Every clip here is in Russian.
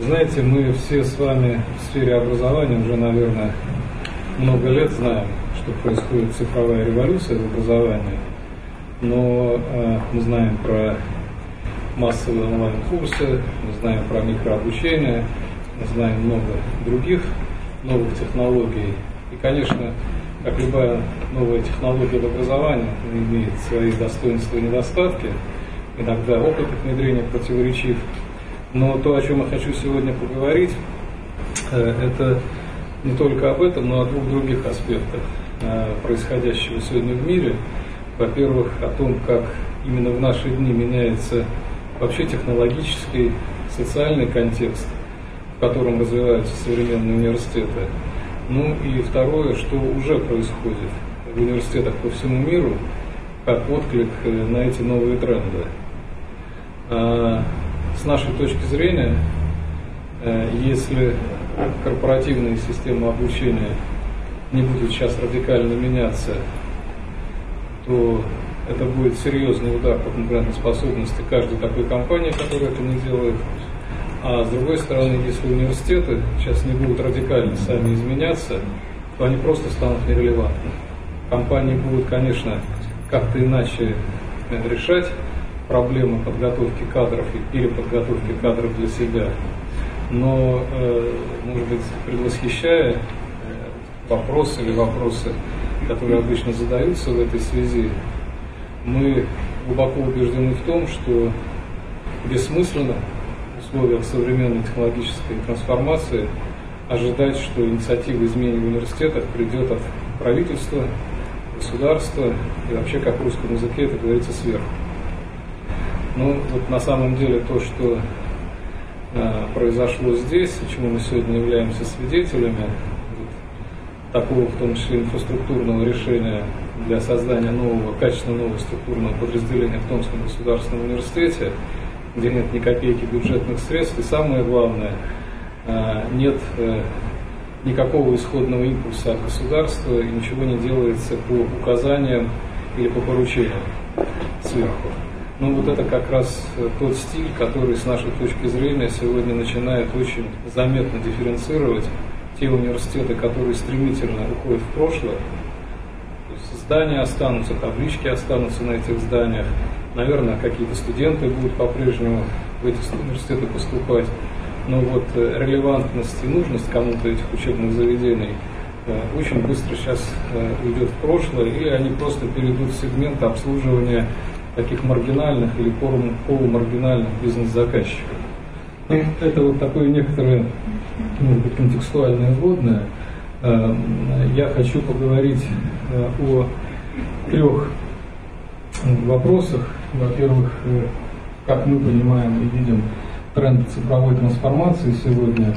Знаете, мы все с вами в сфере образования уже, наверное, много лет знаем, что происходит цифровая революция в образовании, но э, мы знаем про массовые онлайн-курсы, мы знаем про микрообучение, мы знаем много других новых технологий. И, конечно, как любая новая технология в образовании, имеет свои достоинства и недостатки. Иногда опыт их внедрения противоречив. Но то, о чем я хочу сегодня поговорить, э, это не только об этом, но о двух других аспектах э, происходящего сегодня в мире. Во-первых, о том, как именно в наши дни меняется вообще технологический, социальный контекст, в котором развиваются современные университеты. Ну и второе, что уже происходит в университетах по всему миру, как отклик э, на эти новые тренды. С нашей точки зрения, э, если корпоративные системы обучения не будут сейчас радикально меняться, то это будет серьезный удар по конкурентоспособности каждой такой компании, которая это не делает. А с другой стороны, если университеты сейчас не будут радикально сами изменяться, то они просто станут нерелевантны. Компании будут, конечно, как-то иначе решать проблемы подготовки кадров и переподготовки кадров для себя. Но, э, может быть, предвосхищая э, вопросы или вопросы, которые обычно задаются в этой связи, мы глубоко убеждены в том, что бессмысленно в условиях современной технологической трансформации ожидать, что инициатива изменений в университетах придет от правительства, государства и вообще, как в русском языке это говорится, сверху. Ну, вот на самом деле то, что э, произошло здесь, чему мы сегодня являемся свидетелями, такого, в том числе инфраструктурного решения для создания нового, качественно нового структурного подразделения в Томском государственном университете, где нет ни копейки бюджетных средств, и самое главное, а, нет э, никакого исходного импульса от государства, и ничего не делается по указаниям или по поручениям сверху. Ну вот это как раз э, тот стиль, который с нашей точки зрения сегодня начинает очень заметно дифференцировать те университеты, которые стремительно уходят в прошлое, здания останутся, таблички останутся на этих зданиях, наверное, какие-то студенты будут по-прежнему в эти университеты поступать, но вот э, релевантность и нужность кому-то этих учебных заведений э, очень быстро сейчас уйдет в прошлое, или они просто перейдут в сегмент обслуживания таких маргинальных или полумаргинальных бизнес-заказчиков. Ну, это вот такое некоторое может быть, контекстуальное вводное. Эм, я хочу поговорить э, о трех вопросах. Во-первых, э, как мы понимаем и видим тренд цифровой трансформации сегодня,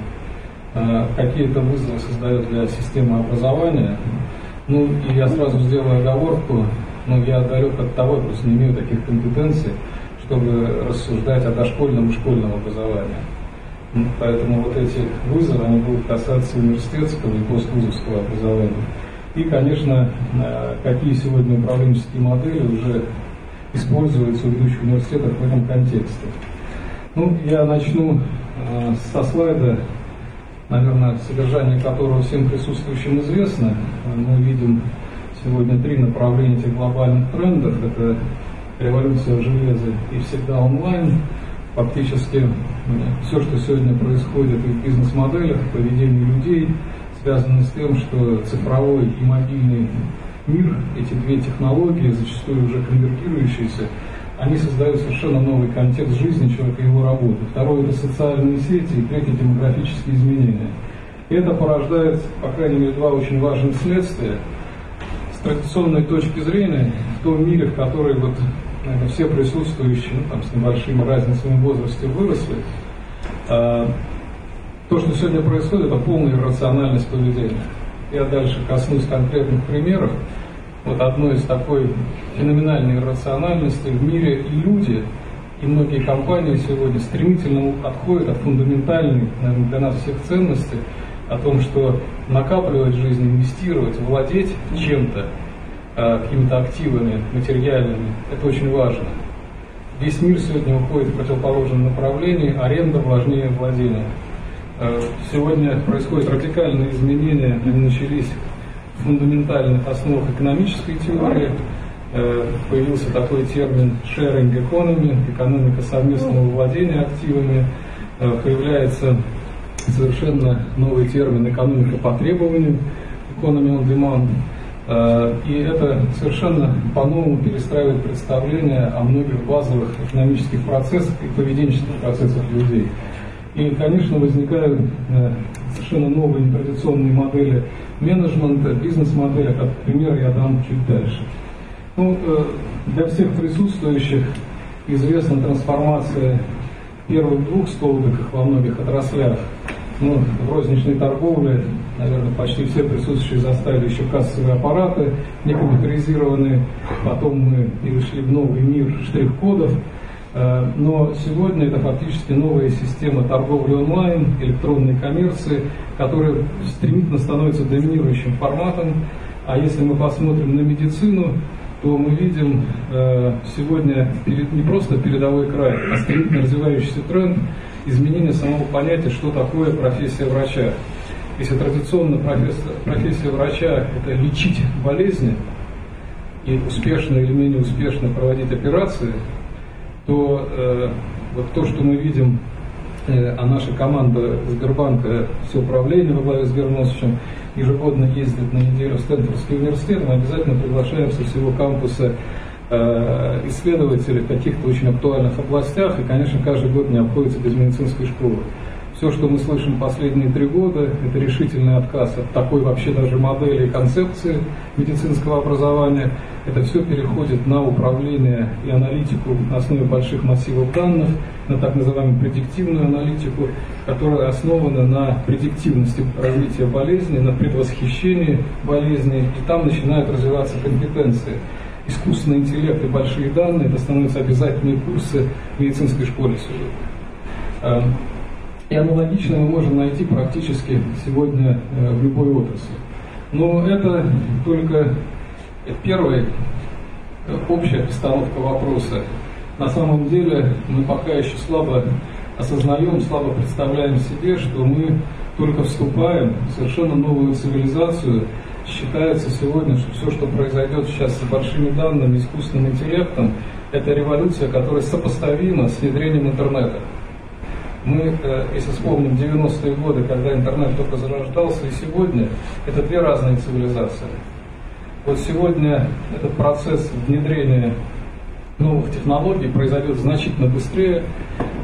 э, какие это вызовы создает для системы образования. Ну, и я сразу сделаю оговорку, но я далек от того, просто не имею таких компетенций, чтобы рассуждать о дошкольном и школьном образовании. Поэтому вот эти вызовы, они будут касаться университетского и поствузовского образования. И, конечно, э, какие сегодня управленческие модели уже используются в ведущих университетах в этом контексте. Ну, я начну э, со слайда, наверное, содержание которого всем присутствующим известно. Мы видим сегодня три направления этих глобальных трендов. Это революция в железе и всегда онлайн – фактически все, что сегодня происходит в бизнес-моделях, в поведении людей, связано с тем, что цифровой и мобильный мир, эти две технологии, зачастую уже конвертирующиеся, они создают совершенно новый контекст жизни человека и его работы. Второе – это социальные сети, и третье – демографические изменения. И это порождает, по крайней мере, два очень важных следствия. Традиционной точки зрения, в том мире, в который вот наверное, все присутствующие, ну, там, с небольшими разницами в возрасте выросли. А, то, что сегодня происходит, это полная иррациональность поведения. Я дальше коснусь конкретных примеров. Вот одной из такой феноменальной иррациональности в мире и люди, и многие компании сегодня стремительно отходят от фундаментальной, наверное, для нас всех ценностей о том, что накапливать жизнь, инвестировать, владеть чем-то – Э, какими-то активами материальными. Это очень важно. Весь мир сегодня уходит в противоположном направлении, аренда важнее владения. Э, сегодня происходят радикальные изменения, они начались в фундаментальных основах экономической теории. Э, появился такой термин sharing economy, экономика совместного владения активами. Появляется совершенно новый термин экономика по требованию, economy on demand. И это совершенно по-новому перестраивает представление о многих базовых экономических процессах и поведенческих процессах людей. И, конечно, возникают э, совершенно новые нетрадиционные модели менеджмента, бизнес-модели, как пример я дам чуть дальше. Ну, э, для всех присутствующих известна трансформация первых двух столбиков во многих отраслях. Ну, в розничной торговле, наверное, почти все присутствующие заставили еще кассовые аппараты, не компьютеризированные. Потом мы перешли в новый мир штрих-кодов. Э, но сегодня это фактически новая система торговли онлайн, электронной коммерции, которая стремительно становится доминирующим форматом. А если мы посмотрим на медицину, то мы видим э, сегодня не просто передовой край, а стремительно развивающийся тренд изменения самого понятия, что такое профессия врача. Если традиционно профессия, профессия врача – это лечить болезни и успешно или менее успешно проводить операции – то э, вот то, что мы видим, э, а наша команда Сбербанка, все управление во главе с Гермосовичем ежегодно ездит на неделю в Стэнфордский университет, мы обязательно приглашаем со всего кампуса э, исследователей в каких-то очень актуальных областях, и, конечно, каждый год не обходится без медицинской школы. Все, что мы слышим последние три года, это решительный отказ от такой вообще даже модели и концепции медицинского образования. Это все переходит на управление и аналитику на основе больших массивов данных, на так называемую предиктивную аналитику, которая основана на предиктивности развития болезни, на предвосхищении болезни, и там начинают развиваться компетенции искусственный интеллект и большие данные, это становятся обязательные курсы в медицинской школе сегодня. Эм, и аналогично мы можем найти практически сегодня э, в любой отрасли. Но это только первая общая постановка вопроса. На самом деле мы пока еще слабо осознаем, слабо представляем себе, что мы только вступаем в совершенно новую цивилизацию. Считается сегодня, что все, что произойдет сейчас с большими данными, искусственным интеллектом, это революция, которая сопоставима с внедрением интернета. Мы, э, если вспомним 90-е годы, когда интернет только зарождался, и сегодня, это две разные цивилизации. Вот сегодня этот процесс внедрения новых технологий произойдет значительно быстрее.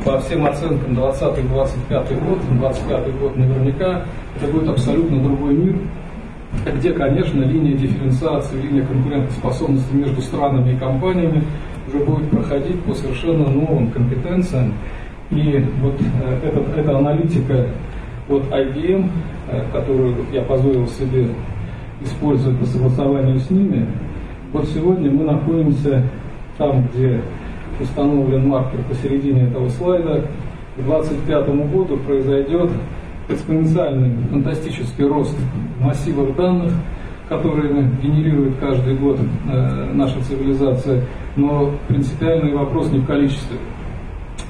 По всем оценкам 20-25 год, 25 год наверняка, это будет абсолютно другой мир, где, конечно, линия дифференциации, линия конкурентоспособности между странами и компаниями уже будет проходить по совершенно новым компетенциям, и вот э, этот, эта аналитика от IBM, э, которую я позволил себе использовать по согласованию с ними, вот сегодня мы находимся там, где установлен маркер посередине этого слайда. К 2025 году произойдет экспоненциальный фантастический рост массивов данных, которые генерирует каждый год э, наша цивилизация, но принципиальный вопрос не в количестве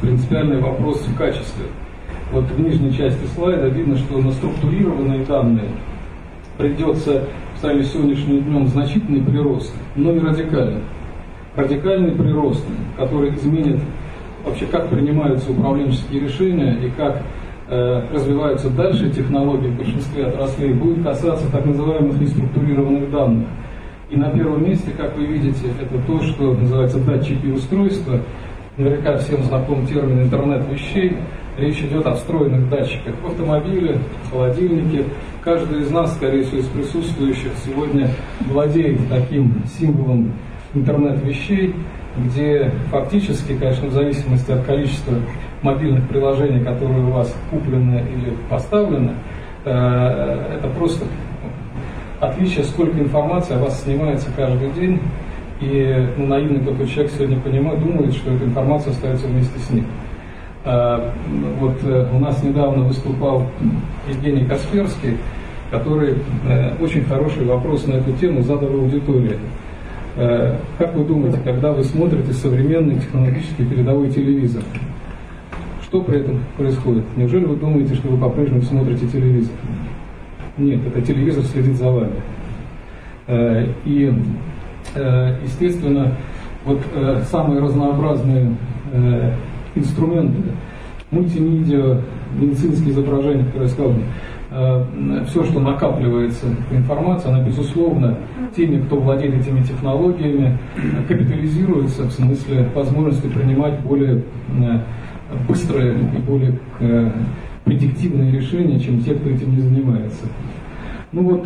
принципиальный вопрос в качестве. Вот в нижней части слайда видно, что на структурированные данные придется в самом сегодняшним днем значительный прирост, но не радикальный. Радикальный прирост, который изменит вообще, как принимаются управленческие решения и как э, развиваются дальше технологии в большинстве отраслей, будет касаться так называемых неструктурированных данных. И на первом месте, как вы видите, это то, что называется датчики устройства, наверняка всем знаком термин интернет вещей. Речь идет о встроенных датчиках в автомобиле, в холодильнике. Каждый из нас, скорее всего, из присутствующих сегодня владеет таким символом интернет вещей, где фактически, конечно, в зависимости от количества мобильных приложений, которые у вас куплены или поставлены, э, это просто отличие, сколько информации о вас снимается каждый день и ну, наивный такой человек сегодня понимает, думает, что эта информация остается вместе с ним. А, вот э, у нас недавно выступал Евгений Касперский, который э, очень хороший вопрос на эту тему задал аудитории. Э, как вы думаете, когда вы смотрите современный технологический передовой телевизор, Что при этом происходит? Неужели вы думаете, что вы по-прежнему смотрите телевизор? Нет, это телевизор следит за вами. Э, и, э, естественно, вот самые разнообразные инструменты, мультимедиа, медицинские изображения, которые я сказал, все, что накапливается информация, она, безусловно, теми, кто владеет этими технологиями, капитализируется в смысле возможности принимать более быстрые и более предиктивные решения, чем те, кто этим не занимается. Ну вот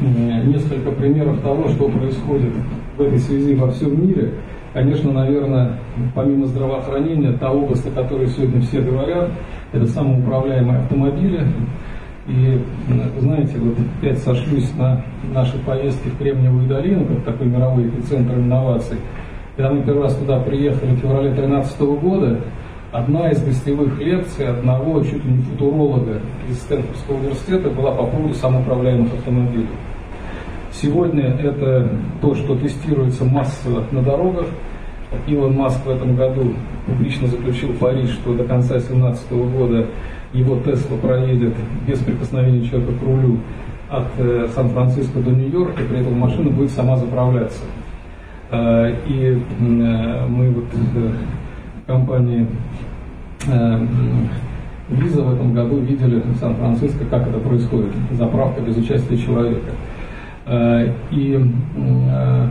несколько примеров того, что происходит в этой связи во всем мире. Конечно, наверное, помимо здравоохранения, та область, о которой сегодня все говорят, это самоуправляемые автомобили. И, знаете, вот опять сошлюсь на наши поездки в Кремниевую долину, как такой мировой эпицентр инноваций. Когда мы первый раз туда приехали в феврале 2013 года, одна из гостевых лекций одного чуть ли не футуролога из Стэнфордского университета была по поводу самоуправляемых автомобилей. Сегодня это то, что тестируется массово на дорогах. Илон Маск в этом году публично заключил Париж, что до конца 2017 года его Тесла проедет без прикосновения человека к рулю от э, Сан-Франциско до Нью-Йорка, при этом машина будет сама заправляться. Э, и э, мы вот в компании Виза в этом году видели в Сан-Франциско, как это происходит, заправка без участия человека. Э, и э,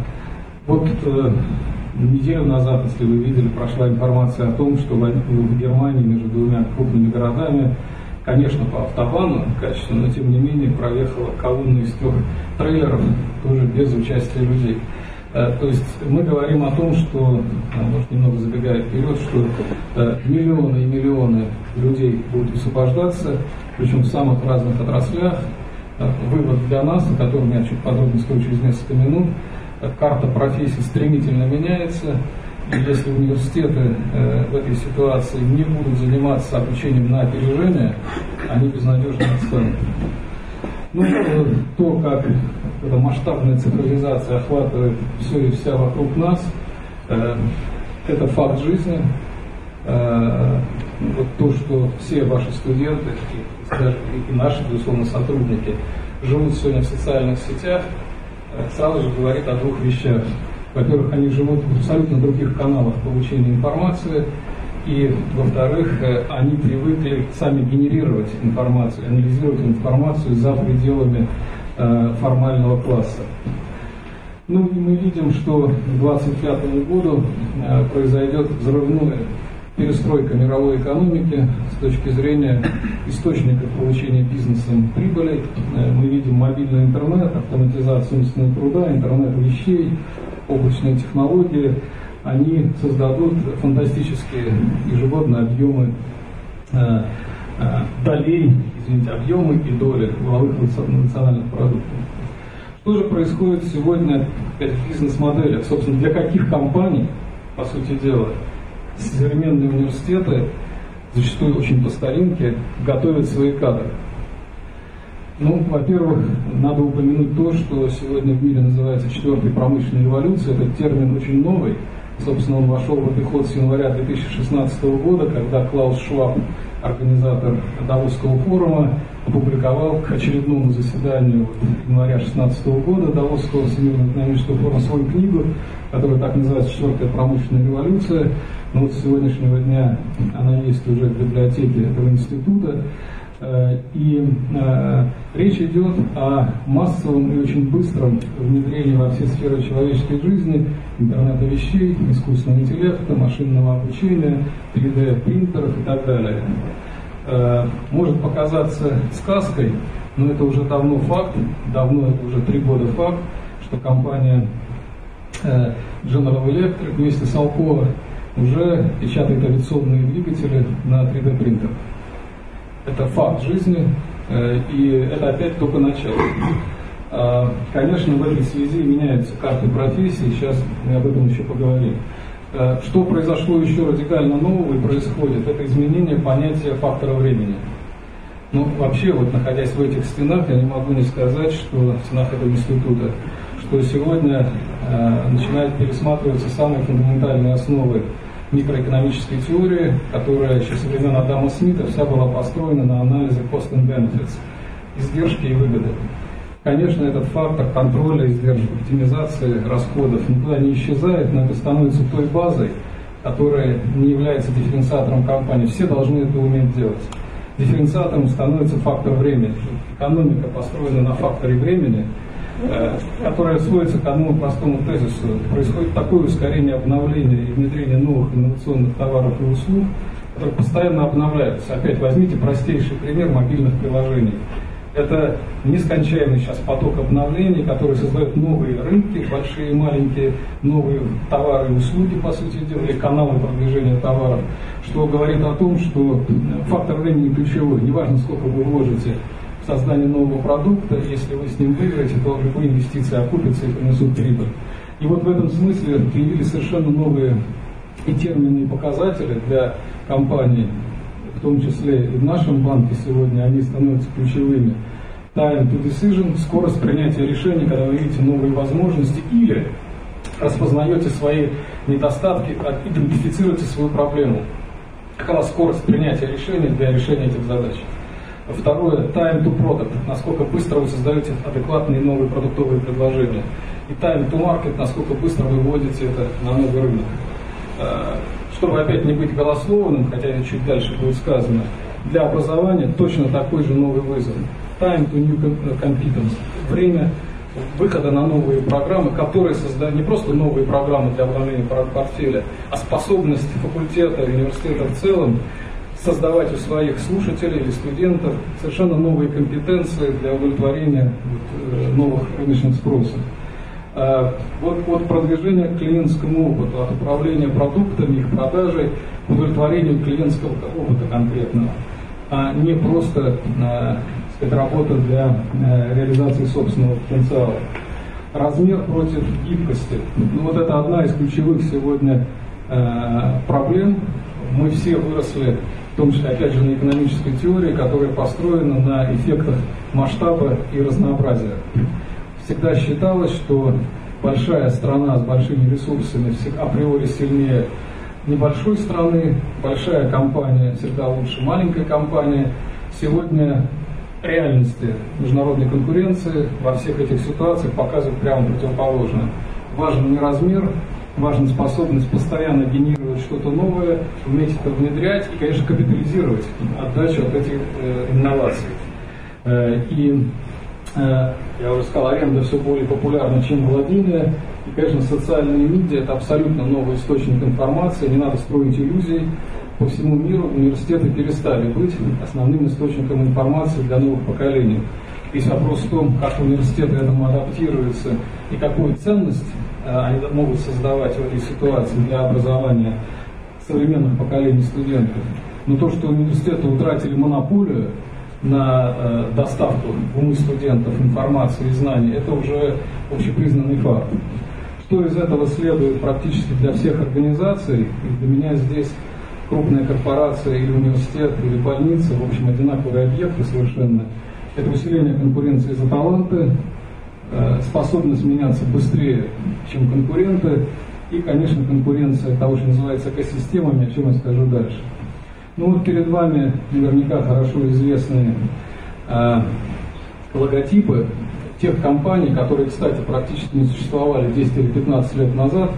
вот э, неделю назад, если вы видели, прошла информация о том, что в Германии между двумя крупными городами, конечно, по автобану качественно, но тем не менее проехала колонна из трех трейлеров, тоже без участия людей. То есть мы говорим о том, что, может немного забегая вперед, что миллионы и миллионы людей будут освобождаться, причем в самых разных отраслях, вывод для нас, о котором я чуть подробнее скажу через несколько минут. Карта профессий стремительно меняется, и если университеты э, в этой ситуации не будут заниматься обучением на опережение, они безнадежно отстанут. Ну, э, то, как эта масштабная цифровизация охватывает все и вся вокруг нас, э, это факт жизни. Вот то, что все ваши студенты, и наши, безусловно, сотрудники живут сегодня в социальных сетях, э, сразу же говорит о двух вещах. Во-первых, они живут в абсолютно других каналах получения информации, и, во-вторых, э, они привыкли сами генерировать информацию, анализировать информацию за пределами э, формального класса. Ну и мы видим, что к 2025 году э, произойдет взрывное перестройка мировой экономики с точки зрения источников получения бизнесом прибыли. Э, мы видим мобильный интернет, автоматизацию умственного труда, интернет вещей, облачные технологии. Они создадут фантастические ежегодные объемы э, э, долей, извините, объемы и доли валовых национальных продуктов. Что же происходит сегодня в бизнес-моделях? Собственно, для каких компаний, по сути дела, современные университеты, зачастую очень по старинке, готовят свои кадры. Ну, во-первых, надо упомянуть то, что сегодня в мире называется четвертой промышленной революцией. Этот термин очень новый. Собственно, он вошел в обиход с января 2016 года, когда Клаус Шваб, организатор Давосского форума, опубликовал к очередному заседанию января 2016 года Давосского Всемирного экономического форума свою книгу, которая так называется «Четвертая промышленная революция». Но вот с сегодняшнего дня она есть уже в библиотеке этого института. Э, и э, речь идет о массовом и очень быстром внедрении во все сферы человеческой жизни интернета вещей, искусственного интеллекта, машинного обучения, 3D-принтеров и так далее. Э, может показаться сказкой, но это уже давно факт, давно, это уже три года факт, что компания General Electric вместе с Alcoa уже печатает авиационные двигатели на 3D принтерах. Это факт жизни, э, и это опять только начало. А, конечно, в этой связи меняются карты профессии, сейчас мы об этом еще поговорим. Э, что произошло еще радикально нового и происходит, это изменение понятия фактора времени. Ну, вообще, вот находясь в этих стенах, я не могу не сказать, что в стенах этого института, что сегодня э, начинают пересматриваться самые фундаментальные основы микроэкономической теории, которая еще со времен Адама Смита вся была построена на анализе cost and benefits, издержки и выгоды. Конечно, этот фактор контроля издержек, оптимизации расходов никуда не исчезает, но это становится той базой, которая не является дифференциатором компании. Все должны это уметь делать. Дифференциатором становится фактор времени. Экономика построена на факторе времени, которая сводится к одному простому тезису. Происходит такое ускорение обновления и внедрения новых инновационных товаров и услуг, которые постоянно обновляются. Опять возьмите простейший пример мобильных приложений. Это нескончаемый сейчас поток обновлений, который создает новые рынки, большие и маленькие, новые товары и услуги, по сути дела, каналы продвижения товаров, что говорит о том, что фактор времени ключевой. Неважно, сколько вы вложите создание нового продукта, если вы с ним выиграете, то любые инвестиции окупятся и принесут прибыль. И вот в этом смысле появились совершенно новые и термины, и показатели для компаний, в том числе и в нашем банке сегодня, они становятся ключевыми. Time to decision, скорость принятия решений, когда вы видите новые возможности или распознаете свои недостатки, а идентифицируете свою проблему. Какова скорость принятия решений для решения этих задач. Второе, time to product, насколько быстро вы создаете адекватные новые продуктовые предложения. И time to market, насколько быстро вы вводите это на новый рынок. Э, чтобы опять не быть голословным, хотя это чуть дальше будет сказано, для образования точно такой же новый вызов. Time to new competence. Время выхода на новые программы, которые создают не просто новые программы для обновления портфеля, а способность факультета, университета в целом создавать у своих слушателей или студентов совершенно новые компетенции для удовлетворения э, новых рыночных спросов. Э, вот от продвижения к клиентскому опыту, от управления продуктами, их продажей, к удовлетворению клиентского опыта конкретного, а не просто э, сказать, работа для э, реализации собственного потенциала. Размер против гибкости. Ну, вот это одна из ключевых сегодня проблем. Мы все выросли, в том числе, опять же, на экономической теории, которая построена на эффектах масштаба и разнообразия всегда считалось, что большая страна с большими ресурсами априори сильнее небольшой страны, большая компания всегда лучше маленькой компании. Сегодня реальности международной конкуренции во всех этих ситуациях показывают прямо противоположное. Важен не размер, важна способность постоянно генерировать что-то новое, уметь это внедрять и, конечно, капитализировать отдачу от этих э, инноваций. Э, и Э, я уже сказал, аренда все более популярна, чем владение. И, конечно, социальные медиа – это абсолютно новый источник информации, не надо строить иллюзий. По всему миру университеты перестали быть основным источником информации для новых поколений. Есть вопрос в том, как университеты этому адаптируются и какую ценность они могут создавать ситуации для образования современных поколений студентов. Но то, что университеты утратили монополию на э, доставку в умы студентов информации и знаний, это уже общепризнанный факт. Что из этого следует практически для всех организаций, и для меня здесь крупная корпорация или университет, или больница, в общем, одинаковые объекты совершенно, это усиление конкуренции за таланты, э, способность меняться быстрее, чем конкуренты, и, конечно, конкуренция того, что называется экосистемами, о чем я скажу дальше. Ну вот перед вами наверняка хорошо известные э, логотипы тех компаний, которые, кстати, практически не существовали 10 или 15 лет назад,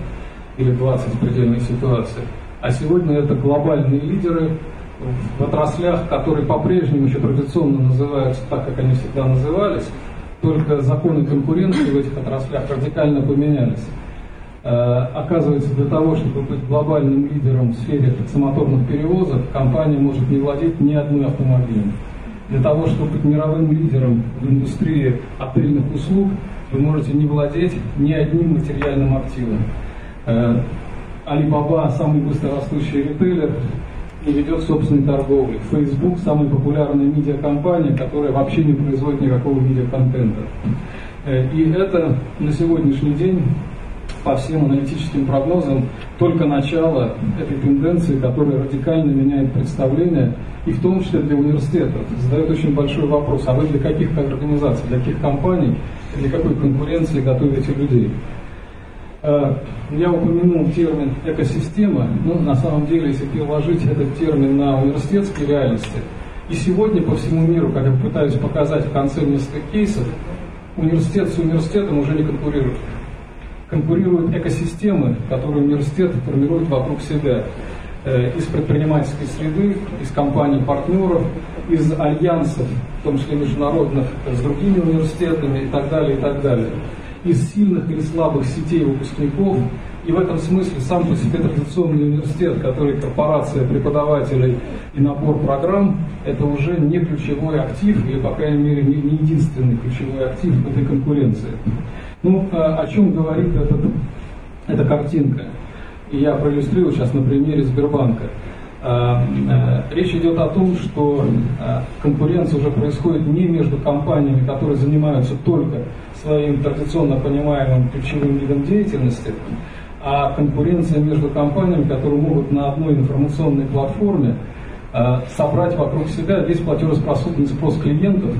или 20 в предельной ситуации. А сегодня это глобальные лидеры в отраслях, которые по-прежнему еще традиционно называются так, как они всегда назывались, только законы конкуренции в этих отраслях радикально поменялись. Э, оказывается, для того, чтобы быть глобальным лидером в сфере таксомоторных перевозок, компания может не владеть ни одной автомобилем. Для того, чтобы быть мировым лидером в индустрии отельных услуг, вы можете не владеть ни одним материальным активом. Э, Alibaba – самый быстрорастущий ритейлер, и ведет собственной торговли. Facebook – самая популярная медиакомпания, которая вообще не производит никакого медиаконтента. Э, и это на сегодняшний день по всем аналитическим прогнозам только начало этой тенденции, которая радикально меняет представление, и в том числе для университетов. Задает очень большой вопрос, а вы для каких организаций, для каких компаний, для какой конкуренции готовите людей? Э, я упомянул термин экосистема, но на самом деле, если переложить этот термин на университетские реальности, и сегодня по всему миру, как я пытаюсь показать в конце нескольких кейсов, университет с университетом уже не конкурирует. Конкурируют экосистемы, которые университет формирует вокруг себя. Э, из предпринимательской среды, из компаний-партнеров, из альянсов, в том числе международных, с другими университетами и так далее, и так далее. Из сильных или слабых сетей выпускников. И в этом смысле сам по себе традиционный университет, который корпорация преподавателей и набор программ, это уже не ключевой актив, или, по крайней мере, не, не единственный ключевой актив в этой конкуренции. Ну, а о чем говорит этот, эта картинка? И я проиллюстрирую сейчас на примере Сбербанка. А, а, речь идет о том, что а, конкуренция уже происходит не между компаниями, которые занимаются только своим традиционно понимаемым ключевым видом деятельности, а конкуренция между компаниями, которые могут на одной информационной платформе собрать вокруг себя весь платежеспособный спрос клиентов,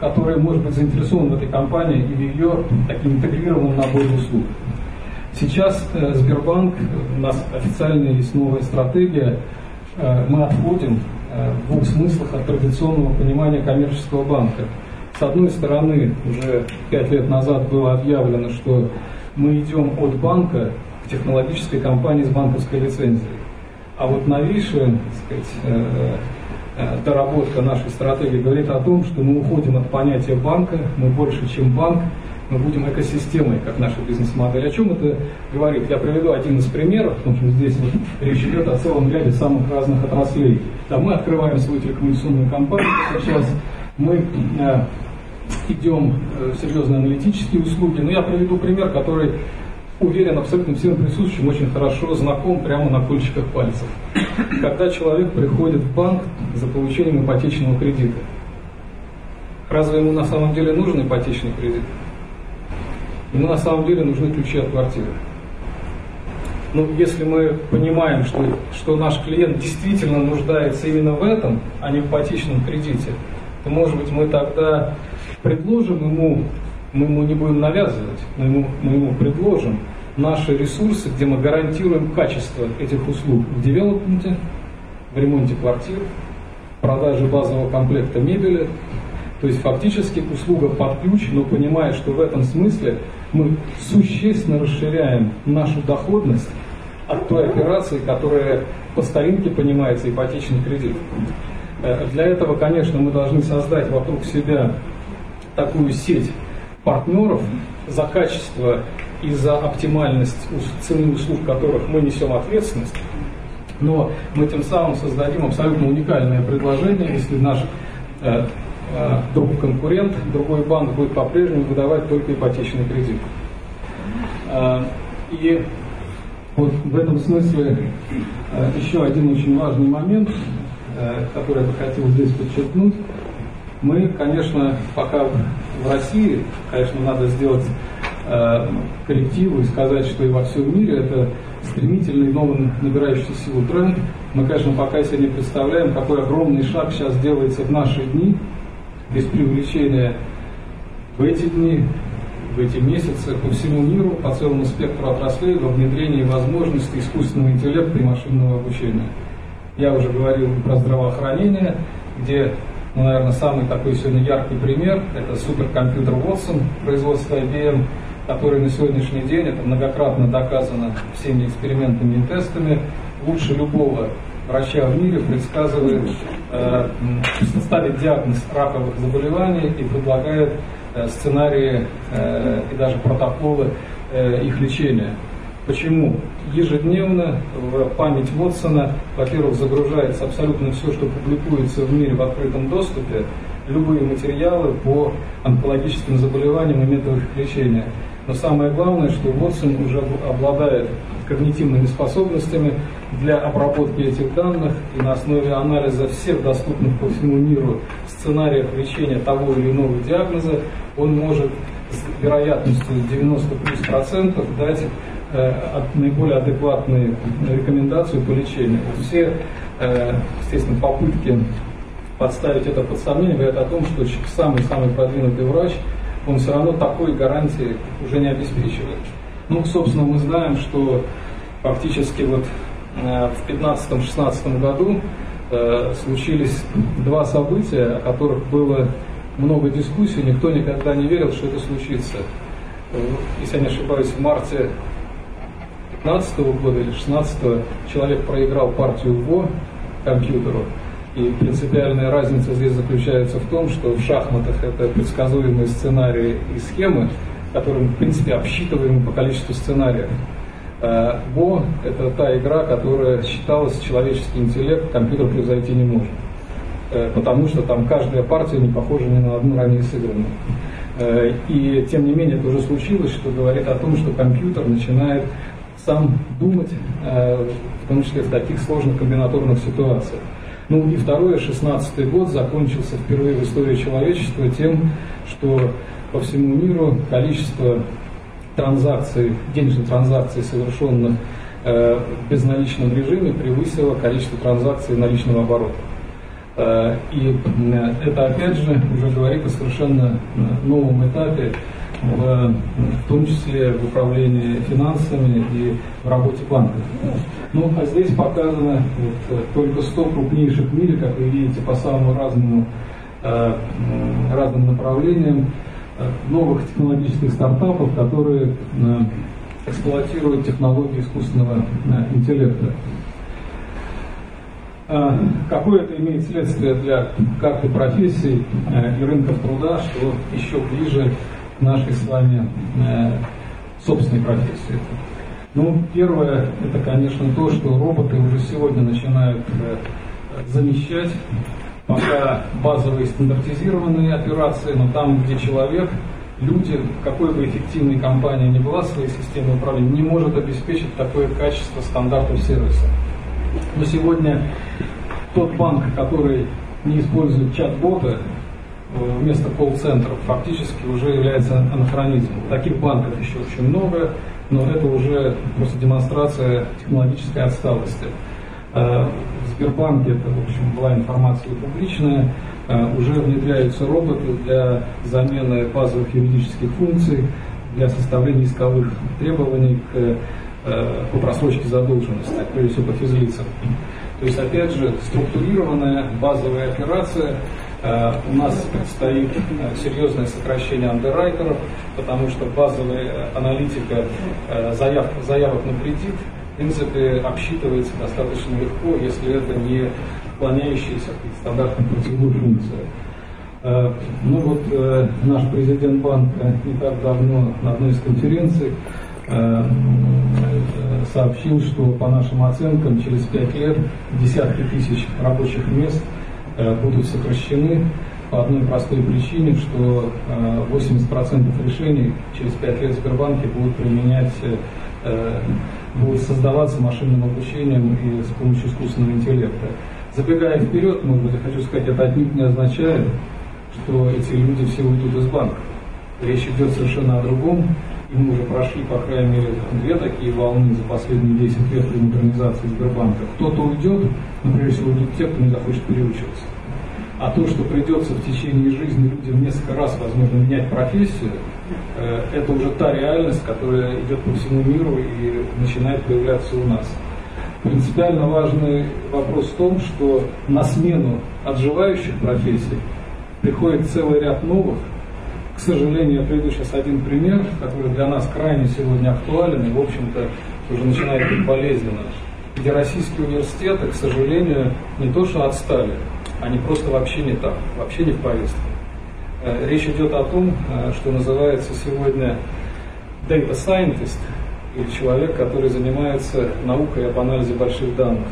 которые, может быть, заинтересованы в этой компании и ее таким интегрированном наборе услуг. Сейчас э, Сбербанк, у нас официальная есть новая стратегия, э, мы отходим э, в двух смыслах от традиционного понимания коммерческого банка. С одной стороны, уже пять лет назад было объявлено, что мы идем от банка к технологической компании с банковской лицензией. А вот новейшая так сказать, доработка нашей стратегии говорит о том, что мы уходим от понятия банка, мы больше, чем банк, мы будем экосистемой, как наша бизнес-модель. О чем это говорит? Я приведу один из примеров, потому что здесь вот речь идет о целом ряде самых разных отраслей. Да, мы открываем свою телекоммуникационную компанию сейчас, мы э, идем э, в серьезные аналитические услуги. Но я приведу пример, который уверен, абсолютно всем присутствующим очень хорошо знаком прямо на кончиках пальцев. Когда человек приходит в банк за получением ипотечного кредита, разве ему на самом деле нужен ипотечный кредит? Ему на самом деле нужны ключи от квартиры. Но ну, если мы понимаем, что, что наш клиент действительно нуждается именно в этом, а не в ипотечном кредите, то, может быть, мы тогда предложим ему, мы ему не будем навязывать, но ему, мы ему предложим наши ресурсы, где мы гарантируем качество этих услуг в девелопменте, в ремонте квартир, продаже базового комплекта мебели, то есть фактически услуга под ключ, но понимая, что в этом смысле мы существенно расширяем нашу доходность от той операции, которая по старинке понимается ипотечный кредит. Э, для этого, конечно, мы должны создать вокруг себя такую сеть партнеров, за качество и за оптимальность цены услуг, которых мы несем ответственность. Но мы тем самым создадим абсолютно уникальное предложение, если наш э, друг конкурент, другой банк будет по-прежнему выдавать только ипотечный кредит. Э, и вот в этом смысле э, еще один очень важный момент, который я бы хотел здесь подчеркнуть. Мы, конечно, пока в России, конечно, надо сделать коррективу и сказать, что и во всем мире это стремительный, новый набирающий силу тренд. Мы, конечно, пока себе не представляем, какой огромный шаг сейчас делается в наши дни – без привлечения в эти дни, в эти месяцы по всему миру, по целому спектру отраслей во внедрении возможностей искусственного интеллекта и машинного обучения. Я уже говорил про здравоохранение, где, ну, наверное, самый такой сегодня яркий пример – это суперкомпьютер Watson производства IBM, который на сегодняшний день, это многократно доказано всеми экспериментами и тестами, лучше любого врача в мире предсказывает, э, ставит диагноз раковых заболеваний и предлагает э, сценарии э, и даже протоколы э, их лечения. Почему? Ежедневно в память Вотсона, во-первых, загружается абсолютно все, что публикуется в мире в открытом доступе, любые материалы по онкологическим заболеваниям и методам их лечения. Но самое главное, что Вотсон уже обладает когнитивными способностями для обработки этих данных и на основе анализа всех доступных по всему миру сценариев лечения того или иного диагноза, он может с вероятностью 90 плюс процентов дать э, наиболее адекватные рекомендации по лечению. Все, э, естественно, попытки подставить это под сомнение говорят о том, что самый-самый продвинутый врач, он все равно такой гарантии уже не обеспечивает. Ну, собственно, мы знаем, что фактически вот в 15-16 году э, случились два события, о которых было много дискуссий, никто никогда не верил, что это случится. Если я не ошибаюсь, в марте 15 года или 16 человек проиграл партию ВО компьютеру. И принципиальная разница здесь заключается в том, что в шахматах это предсказуемые сценарии и схемы, которые, в принципе, обсчитываемы по количеству сценариев. А ВО – это та игра, которая считалась человеческий интеллект, компьютер превзойти не может. Э, потому что там каждая партия не похожа ни на одну ранее сыгранную. Э, и тем не менее это уже случилось, что говорит о том, что компьютер начинает сам думать, э, в том числе в таких сложных комбинаторных ситуациях. Ну и второе, 16 год закончился впервые в истории человечества тем, что по всему миру количество транзакций, денежных транзакций, совершенных в безналичном режиме, превысило количество транзакций наличного оборота. Э, и это, опять же, уже говорит о совершенно э, новом этапе, в, том числе в управлении финансами и в работе банков. Ну, а здесь показано вот, э, только 100 крупнейших в мире, как вы видите, по самым разным, разным направлениям, новых технологических стартапов, которые эксплуатируют технологии искусственного интеллекта. А, какое это имеет следствие для карты профессий э, и рынков труда, что еще ближе к нашей с вами э, собственной профессии. Ну, первое, это, конечно, то, что роботы уже сегодня начинают э, замещать пока базовые стандартизированные операции, но там, где человек, люди, какой бы эффективной компания ни была своей системой управления, не может обеспечить такое качество стандартов сервиса. Но сегодня тот банк, который не использует чат-бота э, вместо колл-центров, фактически уже является анахронизмом. Таких банков еще очень много, но это уже просто демонстрация технологической отсталости. Э, в Сбербанке, это, в общем, была информация публичная, э, уже внедряются роботы для замены базовых юридических функций, для составления исковых требований к Э, по просрочке задолженности, прежде всего по физлицам. То есть, опять же, структурированная базовая операция. У нас предстоит серьезное сокращение андеррайтеров, потому что базовая аналитика заяв, заявок на кредит, в принципе, обсчитывается достаточно легко, если это не уклоняющиеся от стандартных процедур функция. Ну вот наш президент банка не так давно на одной из конференций Э, сообщил, что по нашим оценкам через 5 лет десятки тысяч рабочих мест э, будут сокращены по одной простой причине, что 80% э, решений через 5 лет в Сбербанке будут применять, будут создаваться машинным обучением и с помощью искусственного интеллекта. Забегая вперед, может быть, я хочу сказать, это отнюдь не означает, что эти люди все уйдут из банка. Речь идет совершенно о другом. И мы уже прошли, по крайней мере, две такие волны за последние 10 лет при модернизации Сбербанка. Кто-то уйдет, но прежде всего уйдут те, кто не захочет переучиваться. А то, что придется в течение жизни людям несколько раз, возможно, менять профессию, это уже та реальность, которая идет по всему миру и начинает появляться у нас. Принципиально важный вопрос в том, что на смену отживающих профессий приходит целый ряд новых, к сожалению, я приведу сейчас один пример, который для нас крайне сегодня актуален и, в общем-то, уже начинает быть болезненно, где российские университеты, к сожалению, не то что отстали, они просто вообще не так, вообще не в повестке. Э, речь идет о том, э, что называется сегодня data scientist, или человек, который занимается наукой об анализе больших данных.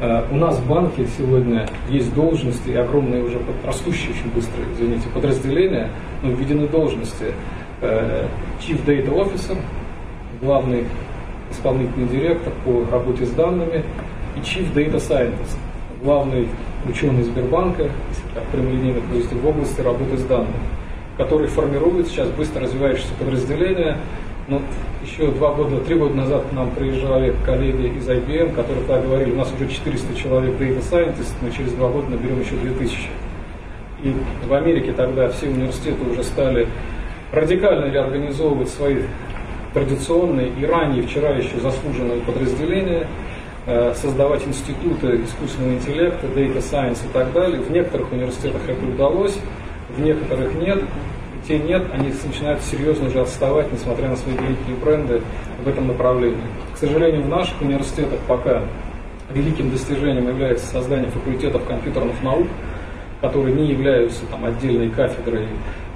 Э, у нас в банке сегодня есть должности и огромные уже растущие очень быстро, извините, подразделения, но введены должности Chief Data Officer, главный исполнительный директор по работе с данными, и Chief Data Scientist, главный ученый Сбербанка, так прямолинейно провести, в области работы с данными, который формирует сейчас быстро развивающееся подразделение, ну, еще два года, три года назад к нам приезжали коллеги из IBM, которые тогда говорили, у нас уже 400 человек data scientist, но через два года наберем еще 2000. И в Америке тогда все университеты уже стали радикально реорганизовывать свои традиционные и ранее, вчера еще заслуженные подразделения, создавать институты искусственного интеллекта, data science и так далее. В некоторых университетах это удалось, в некоторых нет. Те нет, они начинают серьезно уже отставать, несмотря на свои великие бренды в этом направлении. К сожалению, в наших университетах пока великим достижением является создание факультетов компьютерных наук, которые не являются там, отдельной кафедрой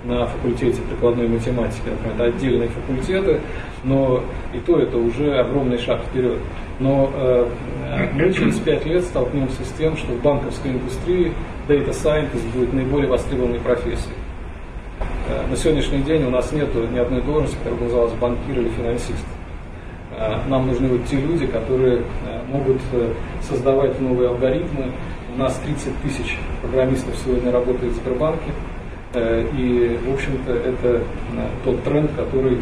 на факультете прикладной математики, например, это отдельные факультеты, но и то это уже огромный шаг вперед. Но э, мы через пять лет столкнемся с тем, что в банковской индустрии Data Scientist будет наиболее востребованной профессией. Э, на сегодняшний день у нас нет ни одной должности, которая бы называлась банкир или финансист. Э, нам нужны вот те люди, которые э, могут создавать новые алгоритмы. У нас 30 тысяч программистов сегодня работает в Сбербанке. И, в общем-то, это тот тренд, который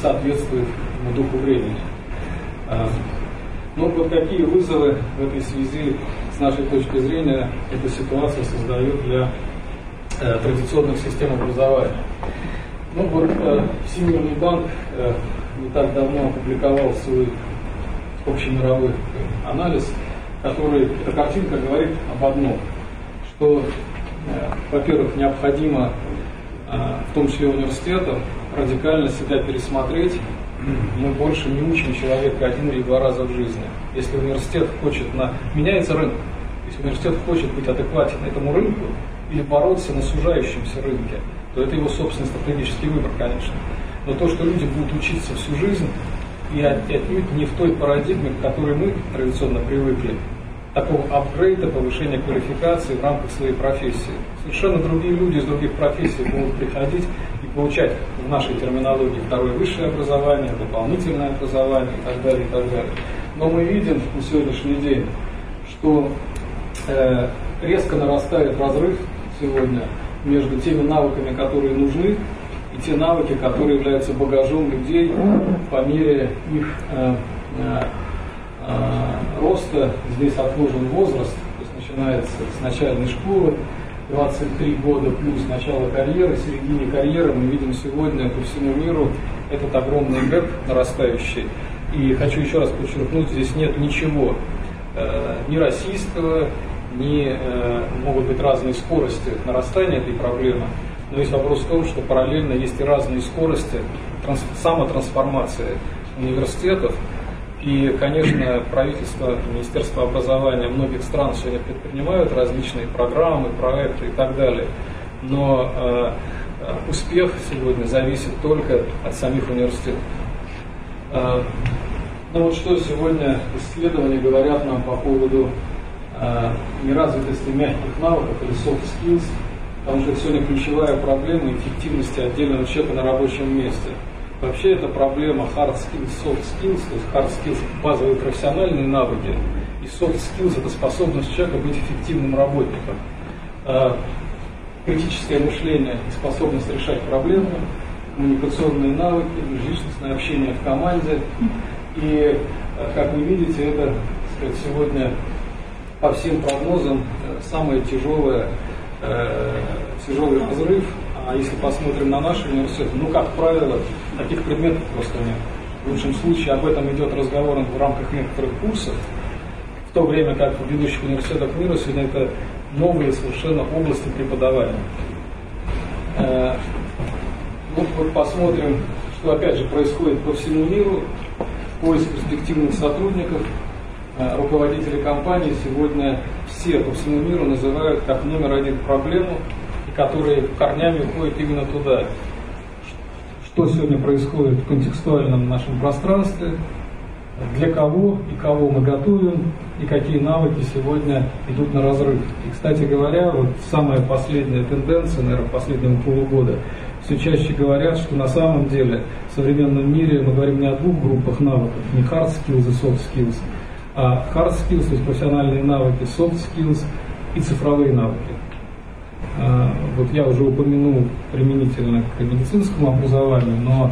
соответствует духу времени. Ну, вот какие вызовы в этой связи, с нашей точки зрения, эта ситуация создает для э, традиционных систем образования? Ну, вот э, Всемирный банк э, не так давно опубликовал свой общемировой анализ, который, эта картинка говорит об одном, что, э, во-первых, необходимо, э, в том числе университетам, радикально себя пересмотреть мы больше не учим человека один или два раза в жизни. Если университет хочет на... Меняется рынок. Если университет хочет быть адекватен этому рынку или бороться на сужающемся рынке, то это его собственный стратегический выбор, конечно. Но то, что люди будут учиться всю жизнь, и отнюдь не в той парадигме, к которой мы традиционно привыкли, такого апгрейда, повышения квалификации в рамках своей профессии. Совершенно другие люди из других профессий будут приходить и получать в нашей терминологии второе высшее образование, дополнительное образование и так далее, и так далее. Но мы видим на сегодняшний день, что э, резко нарастает разрыв сегодня между теми навыками, которые нужны, и те навыки, которые являются багажом людей по мере их э, э, э, роста. Здесь отложен возраст, то есть начинается с начальной школы, 23 года плюс начало карьеры, середине карьеры мы видим сегодня по всему миру этот огромный гэп нарастающий. И хочу еще раз подчеркнуть, здесь нет ничего э, ни российского, ни э, могут быть разные скорости нарастания этой проблемы. Но есть вопрос в том, что параллельно есть и разные скорости транс, самотрансформации университетов, и, конечно, правительство, Министерство образования многих стран сегодня предпринимают различные программы, проекты и так далее. Но э, успех сегодня зависит только от самих университетов. Э, ну вот что сегодня исследования говорят нам по поводу э, неразвитости мягких навыков или soft skills, потому что сегодня ключевая проблема эффективности отдельного человека на рабочем месте – Вообще это проблема hard skills, soft skills, то есть hard skills – базовые профессиональные навыки, и soft skills – это способность человека быть эффективным работником. А, критическое мышление способность решать проблемы, коммуникационные навыки, межличностное общение в команде. И, как вы видите, это сказать, сегодня по всем прогнозам э, самое тяжелое, э, тяжелый разрыв а если посмотрим на наши университеты, ну, как правило, таких предметов просто нет. В лучшем случае об этом идет разговор в рамках некоторых курсов, в то время как в ведущих университетах мира сегодня это новые совершенно области преподавания. Э, ну, вот посмотрим, что опять же происходит по всему миру. Поиск перспективных сотрудников, э, руководители компаний сегодня все по всему миру называют как номер один проблему которые корнями уходят именно туда. Что сегодня происходит в контекстуальном нашем пространстве, для кого и кого мы готовим, и какие навыки сегодня идут на разрыв. И, кстати говоря, вот самая последняя тенденция, наверное, последнего полугода, все чаще говорят, что на самом деле в современном мире мы говорим не о двух группах навыков, не hard skills и soft skills, а hard skills, то есть профессиональные навыки, soft skills и цифровые навыки. А, вот я уже упомянул применительно к медицинскому образованию, но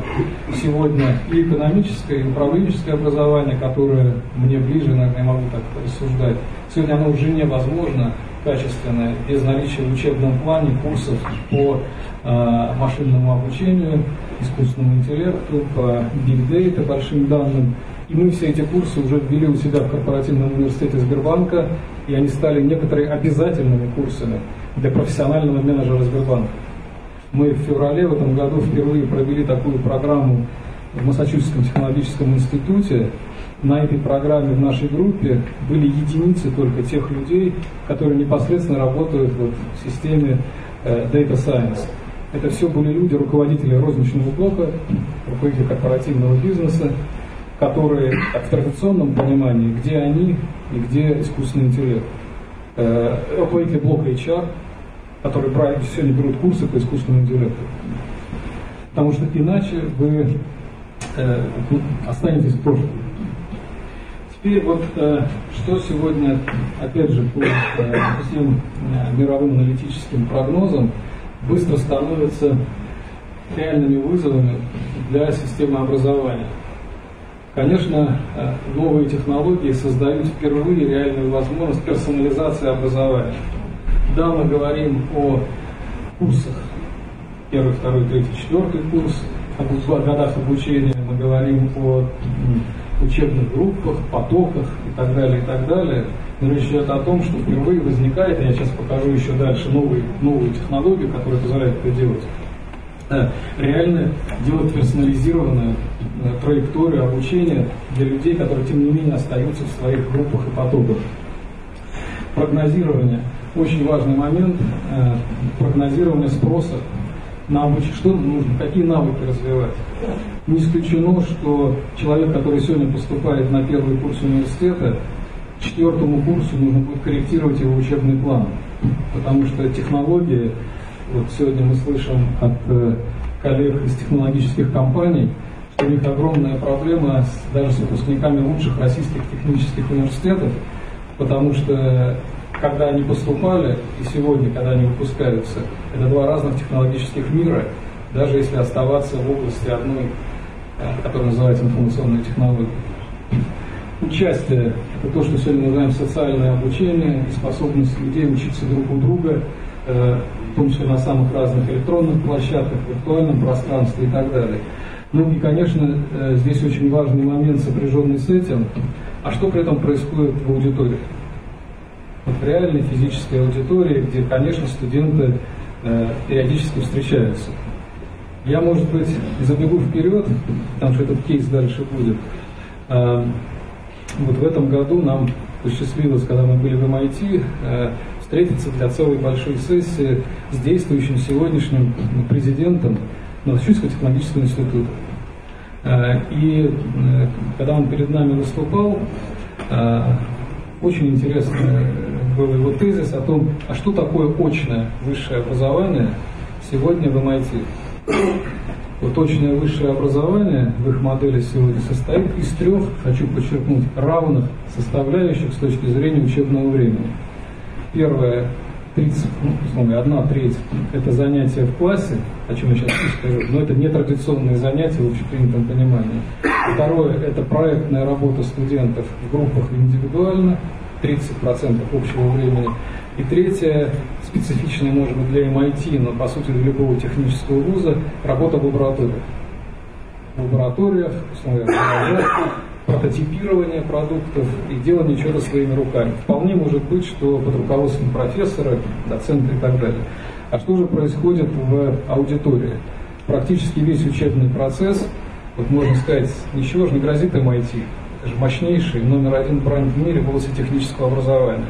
сегодня и экономическое, и управленческое образование, которое мне ближе, наверное, я могу так рассуждать, сегодня оно уже невозможно качественные, без наличия в учебном плане курсов по э, машинному обучению, искусственному интеллекту, по data, большим данным. И мы все эти курсы уже ввели у себя в корпоративном университете Сбербанка, и они стали некоторые обязательными курсами для профессионального менеджера Сбербанка. Мы в феврале в этом году впервые провели такую программу в Массачусетском технологическом институте. На этой программе в нашей группе были единицы только тех людей, которые непосредственно работают вот в системе э, Data Science. Это все были люди, руководители розничного блока, руководители корпоративного бизнеса, которые в традиционном понимании, где они и где искусственный интеллект. Э, руководители блока HR, которые сегодня берут курсы по искусственному интеллекту. Потому что иначе вы э, останетесь в прошлом. Теперь вот э, что сегодня, опять же, по э, всем э, мировым аналитическим прогнозам, быстро становится реальными вызовами для системы образования. Конечно, э, новые технологии создают впервые реальную возможность персонализации образования. Да, мы говорим о курсах, первый, второй, третий, четвертый курс, о годах обучения, мы говорим о учебных группах, потоках и так далее, и так далее. Но речь идет о том, что впервые возникает, я сейчас покажу еще дальше новые, новую технологию, которая позволяет это делать, э, реально делать персонализированную э, траекторию обучения для людей, которые тем не менее остаются в своих группах и потоках. Прогнозирование. Очень важный момент. Э, прогнозирование спроса на обучение. Что нужно? Какие навыки развивать? Не исключено, что человек, который сегодня поступает на первый курс университета, четвертому курсу нужно будет корректировать его учебный план. Потому что технологии, вот сегодня мы слышим от э, коллег из технологических компаний, у них огромная проблема с, даже с выпускниками лучших российских технических университетов, потому что когда они поступали и сегодня, когда они выпускаются, это два разных технологических мира, даже если оставаться в области одной, э, которая называется информационная технология. Участие – это то, что сегодня называем социальное обучение способность людей учиться друг у друга, э, в том числе на самых разных электронных площадках, виртуальном пространстве и так далее. Ну и, конечно, э, здесь очень важный момент, сопряженный с этим, а что при этом происходит в аудитории? В реальной физической аудитории, где, конечно, студенты э, периодически встречаются. Я, может быть, забегу вперед, потому что этот кейс дальше будет. Э, вот в этом году нам посчастливилось, когда мы были в MIT, встретиться для целой большой сессии с действующим сегодняшним президентом Массачусетского технологического института. Э, и э, когда он перед нами выступал, э, очень интересно был его тезис о том, а что такое очное высшее образование сегодня в MIT. Вот очное высшее образование в их модели сегодня состоит из трех, хочу подчеркнуть, равных составляющих с точки зрения учебного времени. Первое 30, ну, условно, одна треть – это занятия в классе, о чем я сейчас скажу, но это не традиционные занятия в общепринятом понимании. Второе – это проектная работа студентов в группах индивидуально, 30% общего времени. И третье, специфичное, может быть, для MIT, но по сути для любого технического вуза, работа в лабораториях. В лабораториях, условия прототипирование продуктов и делание чего-то своими руками. Вполне может быть, что под руководством профессора, доцента и так далее. А что же происходит в аудитории? Практически весь учебный процесс, вот можно сказать, ничего же не грозит MIT, это же мощнейший номер один бренд в мире в области технического образования.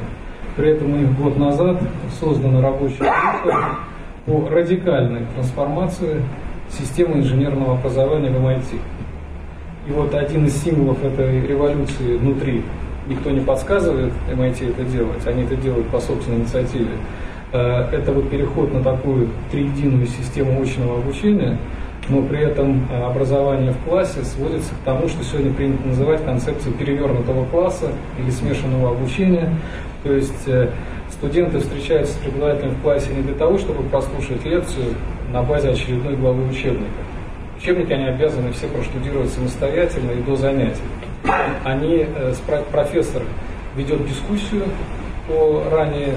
При этом у них год назад создана рабочая группа по радикальной трансформации системы инженерного образования в MIT. И вот один из символов этой революции внутри, никто не подсказывает MIT это делать, они это делают по собственной инициативе, э, это вот переход на такую триединую систему очного обучения – но при этом э, образование в классе сводится к тому, что сегодня принято называть концепцию перевернутого класса или смешанного обучения. То есть э, студенты встречаются с преподавателем в классе не для того, чтобы прослушать лекцию на базе очередной главы учебника. Учебники они обязаны все проштудировать самостоятельно и до занятий. Они, э, профессор ведет дискуссию, по ранее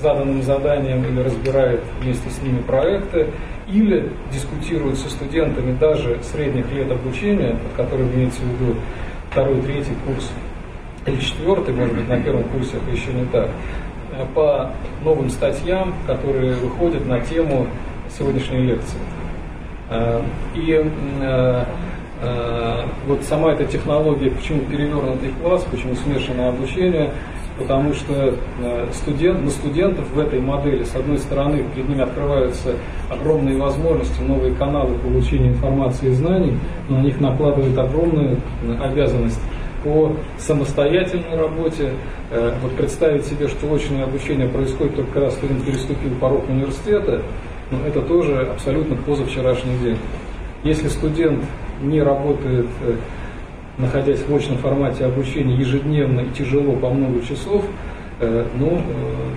заданным заданиям или разбирает вместе с ними проекты, или дискутирует со студентами даже средних лет обучения, под которым имеется в виду второй, третий курс или четвертый, может быть, на первом курсе это еще не так, по новым статьям, которые выходят на тему сегодняшней лекции. Э, и э, э, вот сама эта технология, почему перевернутый класс, почему смешанное обучение, потому что студент, на студентов в этой модели, с одной стороны, перед ними открываются огромные возможности, новые каналы получения информации и знаний, но на них накладывают огромную обязанность по самостоятельной работе. Вот представить себе, что очное обучение происходит только когда студент переступил порог университета, но это тоже абсолютно позавчерашний день. Если студент не работает, э, находясь в очном формате обучения ежедневно и тяжело по много часов, э, ну, э,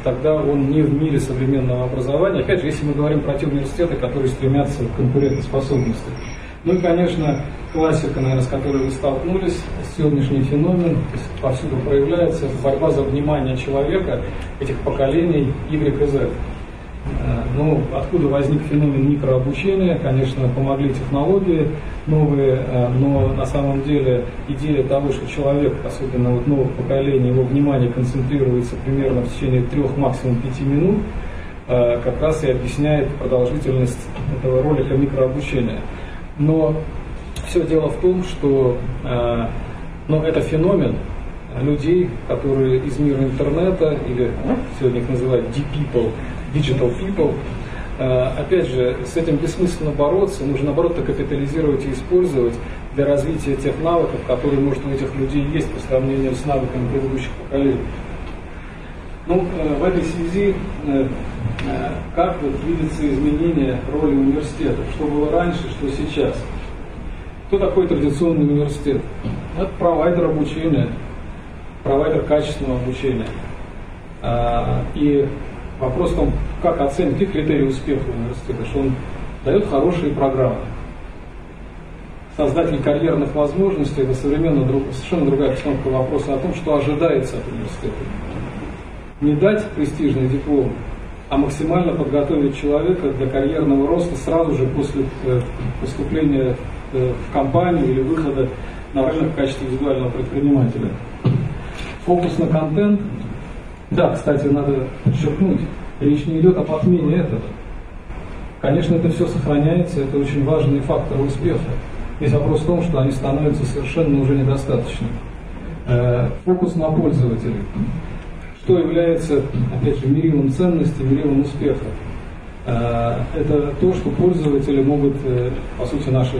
тогда он не в мире современного образования. Опять же, если мы говорим про те университеты, которые стремятся к конкурентоспособности. Ну и, конечно, классика, наверное, с которой вы столкнулись, сегодняшний феномен, повсюду проявляется борьба за внимание человека, этих поколений Y и Z. Ну, откуда возник феномен микрообучения? Конечно, помогли технологии новые, э, но на самом деле идея того, что человек, особенно вот новых поколений, его внимание концентрируется примерно в течение трех, максимум пяти минут, э, как раз и объясняет продолжительность этого ролика микрообучения. Но все дело в том, что ну, это феномен людей, которые из мира интернета, или сегодня их называют deep people, digital people. Э, опять же, с этим бессмысленно бороться, нужно наоборот это капитализировать и использовать для развития тех навыков, которые, может, у этих людей есть по сравнению с навыками предыдущих поколений. Ну, э, в этой связи, э, как вот видится изменение роли университета? Что было раньше, что сейчас? Кто такой традиционный университет? Это провайдер обучения, провайдер качественного обучения. И Вопрос в том, как оценить, какие критерии успеха университета, что он дает хорошие программы. Создатель карьерных возможностей – это современно друг, совершенно другая постановка вопроса о том, что ожидается от университета. Не дать престижный диплом, а максимально подготовить человека для карьерного роста сразу же после э, поступления э, в компанию или выхода на рынок в качестве индивидуального предпринимателя. Фокус на контент да, кстати, надо подчеркнуть, речь не идет об отмене этого. Конечно, это все сохраняется, это очень важный фактор успеха. Есть вопрос в том, что они становятся совершенно уже недостаточными. Э, фокус на пользователей. Что является, опять же, мерилом ценности, мерилом успеха? Э, это то, что пользователи могут, э, по сути, наши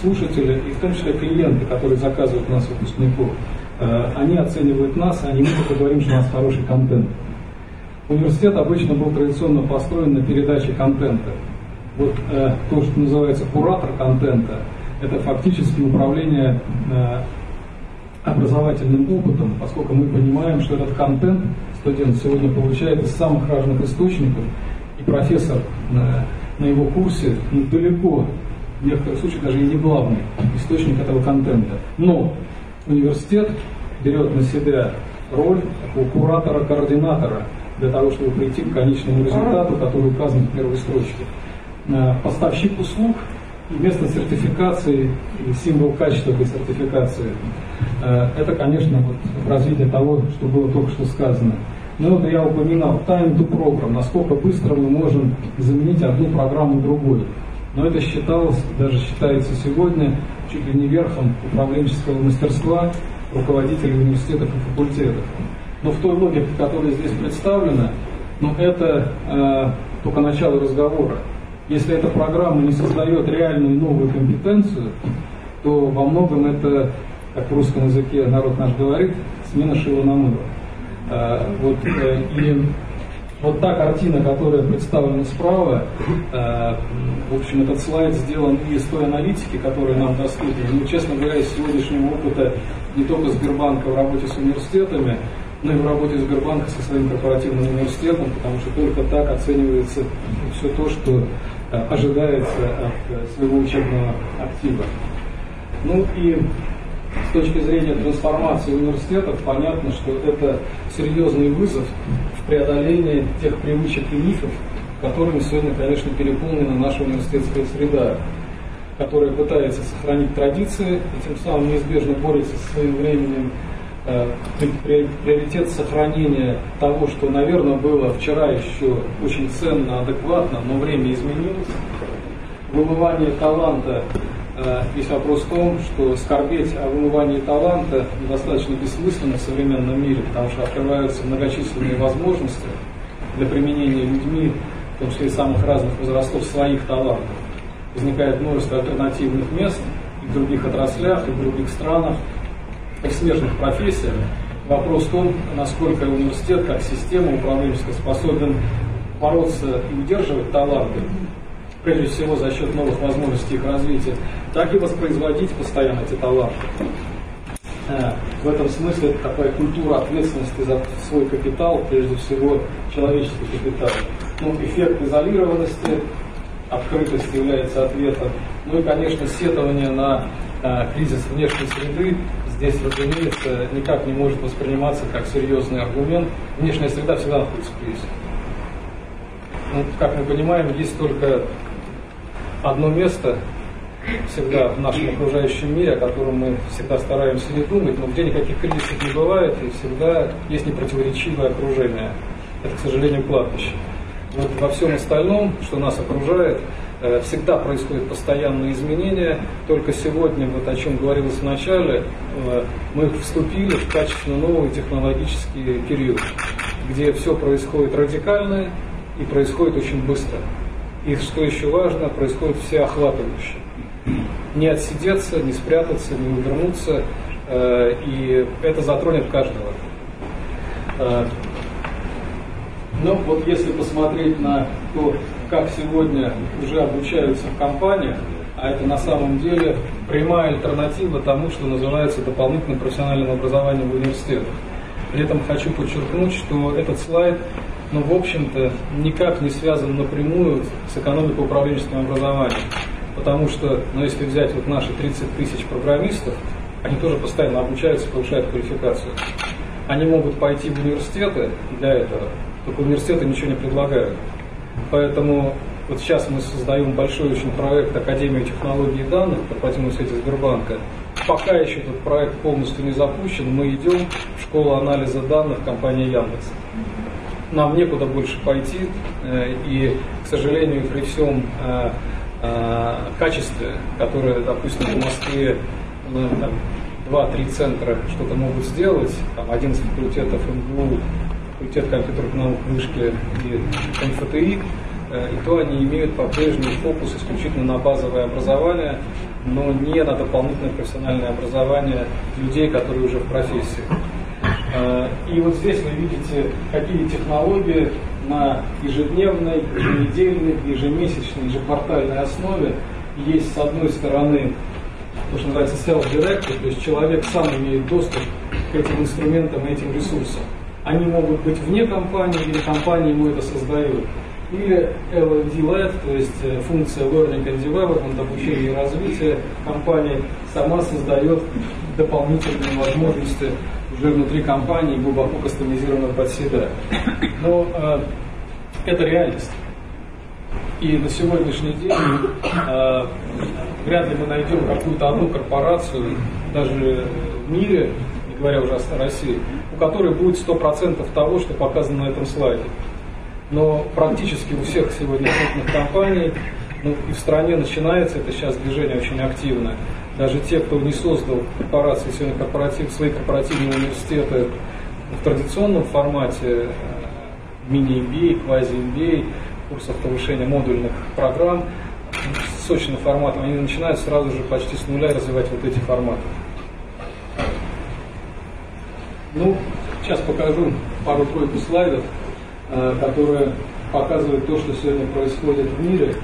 слушатели, и в том числе клиенты, которые заказывают у нас выпускников, они оценивают нас, не мы говорим, что у нас хороший контент. Университет обычно был традиционно построен на передаче контента. Вот э, то, что называется куратор контента, это фактически управление э, образовательным опытом, поскольку мы понимаем, что этот контент студент сегодня получает из самых разных источников, и профессор на, на его курсе ну, далеко, в некоторых случаях даже и не главный источник этого контента. Но университет берет на себя роль такого куратора-координатора для того, чтобы прийти к конечному результату, который указан в первой строчке. Э, поставщик услуг и место сертификации, и символ качества этой сертификации. Э, это, конечно, вот развитие того, что было только что сказано. Но вот я упоминал time to program, насколько быстро мы можем заменить одну программу другой. Но это считалось, даже считается сегодня, чуть ли не верхом управленческого мастерства руководителей университетов и факультетов. Но в той логике, которая здесь представлена, ну, это э, только начало разговора. Если эта программа не создает реальную новую компетенцию, то во многом это, как в русском языке народ наш говорит, смена шила на мыло. Э, вот, э, и вот та картина, которая представлена справа, э, в общем, этот слайд сделан из той аналитики, которая нам доступна. Ну, честно говоря, из сегодняшнего опыта не только Сбербанка в работе с университетами, но и в работе Сбербанка со своим корпоративным университетом, потому что только так оценивается все то, что э, ожидается от э, своего учебного актива. Ну и с точки зрения трансформации университетов понятно, что это серьезный вызов в преодолении тех привычек и мифов, которыми сегодня, конечно, переполнена наша университетская среда, которая пытается сохранить традиции и тем самым неизбежно борется со своим временем. Э, приоритет сохранения того, что, наверное, было вчера еще очень ценно, адекватно, но время изменилось. Вымывание таланта весь вопрос в том, что скорбеть о вымывании таланта достаточно бессмысленно в современном мире, потому что открываются многочисленные возможности для применения людьми, в том числе и самых разных возрастов, своих талантов. Возникает множество альтернативных мест и в других отраслях, и в других странах, и в смежных профессиях. Вопрос в том, насколько университет как система управленческая способен бороться и удерживать таланты, прежде всего за счет новых возможностей их развития, так и воспроизводить постоянно эти таланты. Э, в этом смысле это такая культура ответственности за свой капитал, прежде всего человеческий капитал. Ну, эффект изолированности, открытость является ответом. Ну и, конечно, сетование на э, кризис внешней среды здесь, разумеется, никак не может восприниматься как серьезный аргумент. Внешняя среда всегда находится в кризисе. Ну, как мы понимаем, есть только одно место всегда в нашем окружающем мире, о котором мы всегда стараемся не думать, но где никаких кризисов не бывает, и всегда есть непротиворечивое окружение. Это, к сожалению, кладбище. Вот во всем остальном, что нас окружает, э, всегда происходят постоянные изменения. Только сегодня, вот о чем говорилось в начале, э, мы вступили в качественно новый технологический период, где все происходит радикально и происходит очень быстро. И что еще важно, происходит всеохватывающе. Не отсидеться, не спрятаться, не увернуться, э, и это затронет каждого. Э, но вот если посмотреть на то, как сегодня уже обучаются в компаниях, а это на самом деле прямая альтернатива тому, что называется дополнительным профессиональным образованием в университетах. При этом хочу подчеркнуть, что этот слайд но, в общем-то, никак не связан напрямую с экономикой управленческим образованием. Потому что, ну, если взять вот наши 30 тысяч программистов, они тоже постоянно обучаются, повышают квалификацию. Они могут пойти в университеты для этого, только университеты ничего не предлагают. Поэтому вот сейчас мы создаем большой очень проект Академии технологий данных, корпоративного сети Сбербанка. Пока еще этот проект полностью не запущен, мы идем в школу анализа данных компании Яндекс нам некуда больше пойти, э, и, к сожалению, при всем э, э, качестве, которое, допустим, в Москве ну, два-три центра что-то могут сделать, там 11 факультетов МГУ, факультет компьютерных наук, вышки и МФТИ, и то они имеют по-прежнему фокус исключительно на базовое образование, но не на дополнительное профессиональное образование людей, которые уже в профессии. Э, и вот здесь вы видите, какие технологии на ежедневной, еженедельной, ежемесячной, ежеквартальной основе есть с одной стороны то, что называется self-directed, то есть человек сам имеет доступ к этим инструментам и этим ресурсам. Они могут быть вне компании, или компания ему это создает. Или LD-led, то есть э, функция Learning and Development, обучение и развитие, компания сама создает дополнительные возможности уже внутри компании, глубоко кастомизированную под себя. Но э, это реальность. И на сегодняшний день э, вряд ли мы найдем какую-то одну корпорацию, даже в мире, не говоря уже о России, у которой будет 100% того, что показано на этом слайде. Но практически у всех сегодня крупных компаний, ну и в стране начинается это сейчас движение очень активное, даже те, кто не создал корпорации, сегодня корпоратив, свои корпоративные университеты в традиционном формате, э, мини-MBA, квази-MBA, курсов повышения модульных программ, с сочным форматом, они начинают сразу же почти с нуля развивать вот эти форматы. Ну, сейчас покажу пару-тройку слайдов, э, которые показывают то, что сегодня происходит в мире.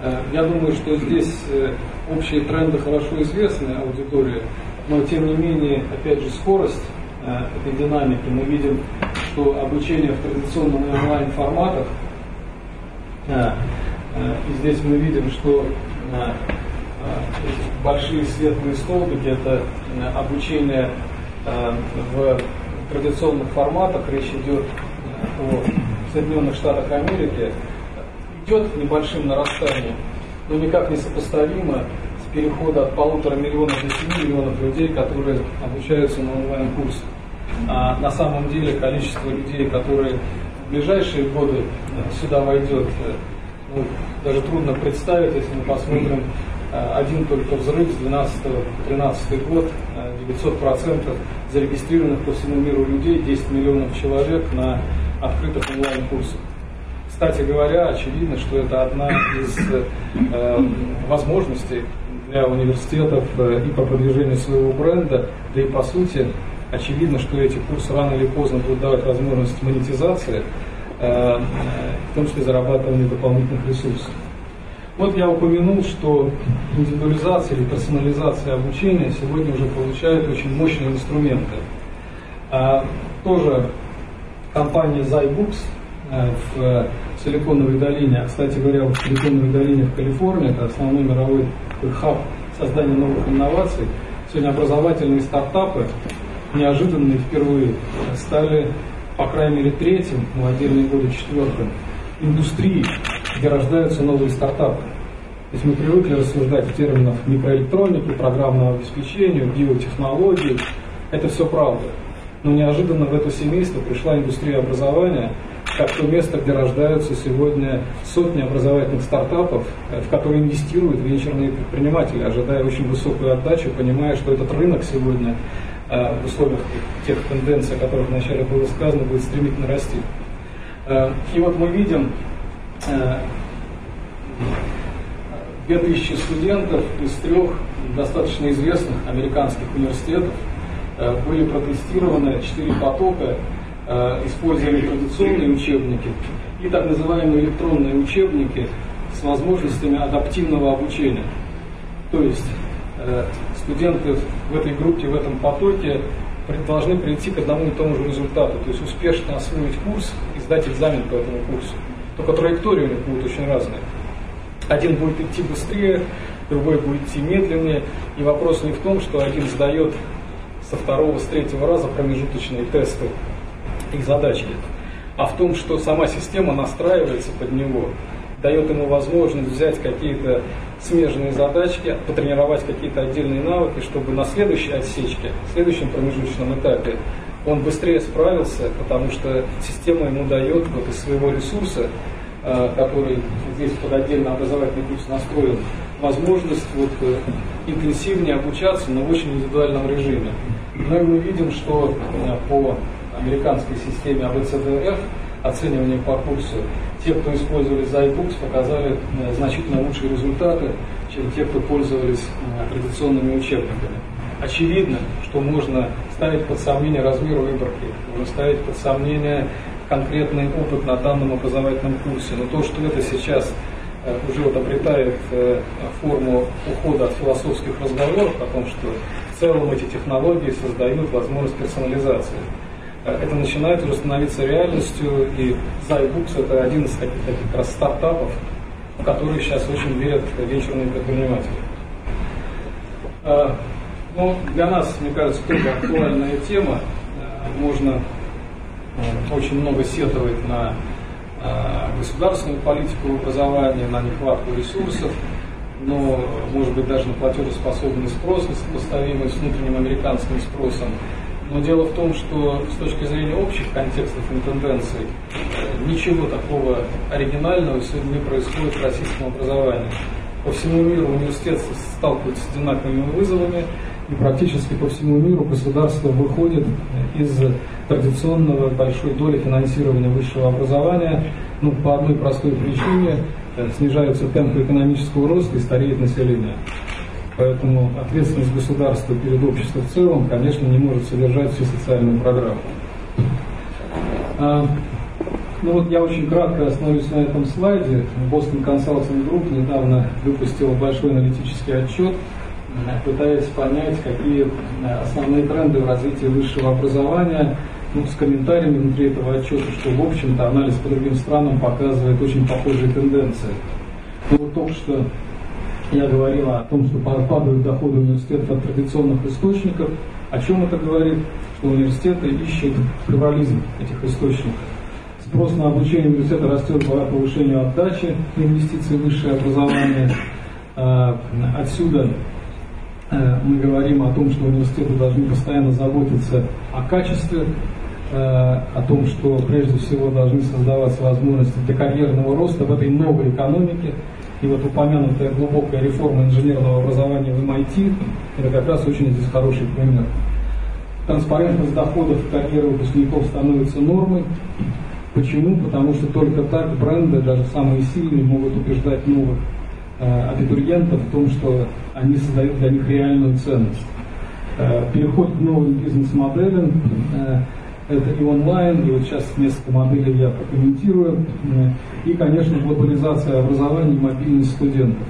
Э, я думаю, что здесь общие тренды хорошо известны аудитории, но тем не менее, опять же, скорость э, этой динамики, мы видим, что обучение в традиционном онлайн форматах, и здесь мы видим, что большие светлые столбики – это обучение в традиционных форматах. Речь идет о Соединенных Штатах Америки. Идет небольшим нарастанием, но никак не сопоставимо перехода от полутора миллионов до семи миллионов людей, которые обучаются на онлайн-курсах. А на самом деле количество людей, которые в ближайшие годы сюда войдет, ну, даже трудно представить, если мы посмотрим э, один только взрыв с 12 по 13 год, 900% э, зарегистрированных по всему миру людей, 10 миллионов человек на открытых онлайн-курсах. Кстати говоря, очевидно, что это одна из э, возможностей для университетов э, и по продвижению своего бренда, да и по сути, очевидно, что эти курсы рано или поздно будут давать возможность монетизации, э, в том числе зарабатывания дополнительных ресурсов. Вот я упомянул, что индивидуализация или персонализация обучения сегодня уже получает очень мощные инструменты. А, тоже компания Zybooks э, в Силиконовой долине, а, кстати говоря, в Силиконовой долине в Калифорнии, это основной мировой хаб создания новых инноваций, сегодня образовательные стартапы неожиданно впервые стали, по крайней мере, третьим, ну, отдельные годы четвертым, индустрии, где рождаются новые стартапы. То есть мы привыкли рассуждать в терминах микроэлектроники, программного обеспечения, биотехнологий. Это все правда. Но неожиданно в это семейство пришла индустрия образования, как то место, где рождаются сегодня сотни образовательных стартапов, э, в которые инвестируют венчурные предприниматели, ожидая очень высокую отдачу, понимая, что этот рынок сегодня э, в условиях тех тенденций, о которых вначале было сказано, будет стремительно расти. Э, и вот мы видим 2000 студентов из трех достаточно известных американских университетов были протестированы четыре потока, использовали традиционные учебники и так называемые электронные учебники с возможностями адаптивного обучения. То есть студенты в этой группе, в этом потоке должны прийти к одному и тому же результату, то есть успешно освоить курс и сдать экзамен по этому курсу. Только траектории у них будут очень разные. Один будет идти быстрее, другой будет идти медленнее. И вопрос не в том, что один сдает со второго, с третьего раза промежуточные тесты и задачки, а в том, что сама система настраивается под него, дает ему возможность взять какие-то смежные задачки, потренировать какие-то отдельные навыки, чтобы на следующей отсечке, в следующем промежуточном этапе он быстрее справился, потому что система ему дает вот из своего ресурса, э, который здесь под отдельно образовательный курс настроен, возможность вот э, интенсивнее обучаться, но в очень индивидуальном режиме. Но и мы видим, что э, по американской системе ABCDF оценивания по курсу, те, кто использовали iBooks, показали значительно лучшие результаты, чем те, кто пользовались традиционными учебниками очевидно, что можно ставить под сомнение размер выборки, можно ставить под сомнение конкретный опыт на данном образовательном курсе. Но то, что это сейчас э, уже вот обретает э, форму ухода от философских разговоров о том, что в целом эти технологии создают возможность персонализации. Это начинает уже становиться реальностью, и Zybooks это один из таких, таких раз стартапов, в которые сейчас очень верят венчурные предприниматели. Ну, для нас, мне кажется, тоже актуальная тема. Э, можно э, очень много сетовать на государственную политику образования, на нехватку ресурсов, но, может быть, даже на платежеспособный спрос, несопоставимый с внутренним американским спросом. Но дело в том, что с точки зрения общих контекстов и тенденций, ничего такого оригинального сегодня не происходит в российском образовании. По всему миру университет сталкивается с одинаковыми вызовами, и практически по всему миру государство выходит из традиционного большой доли финансирования высшего образования ну, по одной простой причине э, снижаются темпы экономического роста и стареет население. Поэтому ответственность государства перед обществом в целом, конечно, не может содержать всю социальную программу. А, ну вот я очень кратко остановлюсь на этом слайде. Boston Consulting Group недавно выпустил большой аналитический отчет пытаясь понять, какие э, основные тренды в развитии высшего образования, ну, с комментариями внутри этого отчета, что, в общем-то, анализ по другим странам показывает очень похожие тенденции. Ну, вот только что я говорил о том, что падают доходы университетов от традиционных источников. О чем это говорит? Что университеты ищут плюрализм этих источников. Спрос на обучение университета растет по повышению отдачи инвестиций в высшее образование. А, отсюда э, мы говорим о том, что университеты должны постоянно заботиться о качестве, э, о том, что прежде всего должны создаваться возможности для карьерного роста в этой новой экономике, и вот упомянутая глубокая реформа инженерного образования в MIT – это как раз очень здесь хороший пример. Транспарентность доходов карьеры выпускников становится нормой. Почему? Потому что только так бренды, даже самые сильные, могут убеждать новых э, абитуриентов в том, что они создают для них реальную ценность. Э, переход к новым бизнес-моделям э, это и онлайн, и вот сейчас несколько моделей я прокомментирую. И, конечно, глобализация образования и мобильность студентов.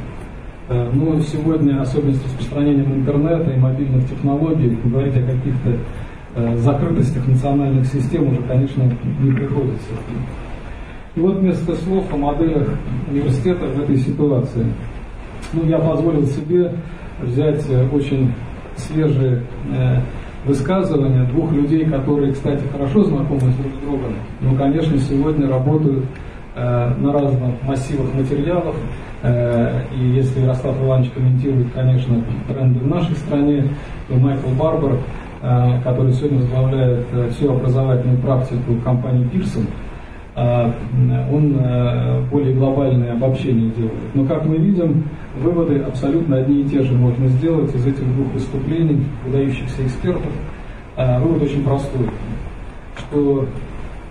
Э, но сегодня, особенно с распространением интернета и мобильных технологий, говорить о каких-то э, закрытостях национальных систем уже, конечно, не приходится. И вот несколько слов о моделях университета в этой ситуации. Ну, я позволил себе взять э, очень свежие высказывания двух людей, которые, кстати, хорошо знакомы друг с другом, но, конечно, сегодня работают э, на разных массивах материалов. Э, и если Ярослав Иванович комментирует, конечно, тренды в нашей стране, то Майкл Барбар, э, который сегодня возглавляет всю образовательную практику компании а, он э, более глобальное обобщение делает. Но, как мы видим, выводы абсолютно одни и те же можно сделать из этих двух выступлений выдающихся экспертов. А, вывод очень простой, что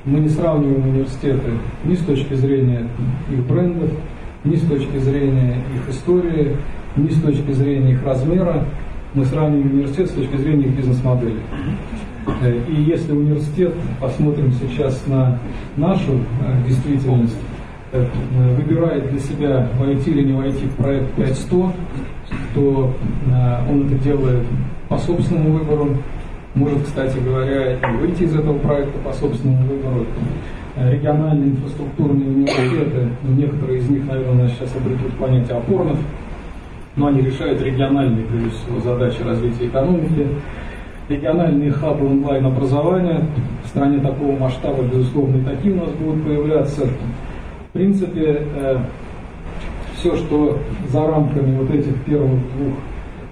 мы не сравниваем университеты ни с точки зрения их брендов, ни с точки зрения их истории, ни с точки зрения их размера. Мы сравниваем университет с точки зрения их бизнес-модели. Э, и если университет, посмотрим сейчас на нашу э, действительность, э, выбирает для себя войти или не войти в проект 5100, то он это делает по собственному выбору, может, кстати говоря, и выйти из этого проекта по собственному выбору. Региональные инфраструктурные университеты, ну, некоторые из них, наверное, сейчас обретут понятие опорных, но они решают региональные, прежде всего, задачи развития экономики, региональные хабы онлайн-образования. В стране такого масштаба, безусловно, и такие у нас будут появляться. В принципе, э, все, что за рамками вот этих первых двух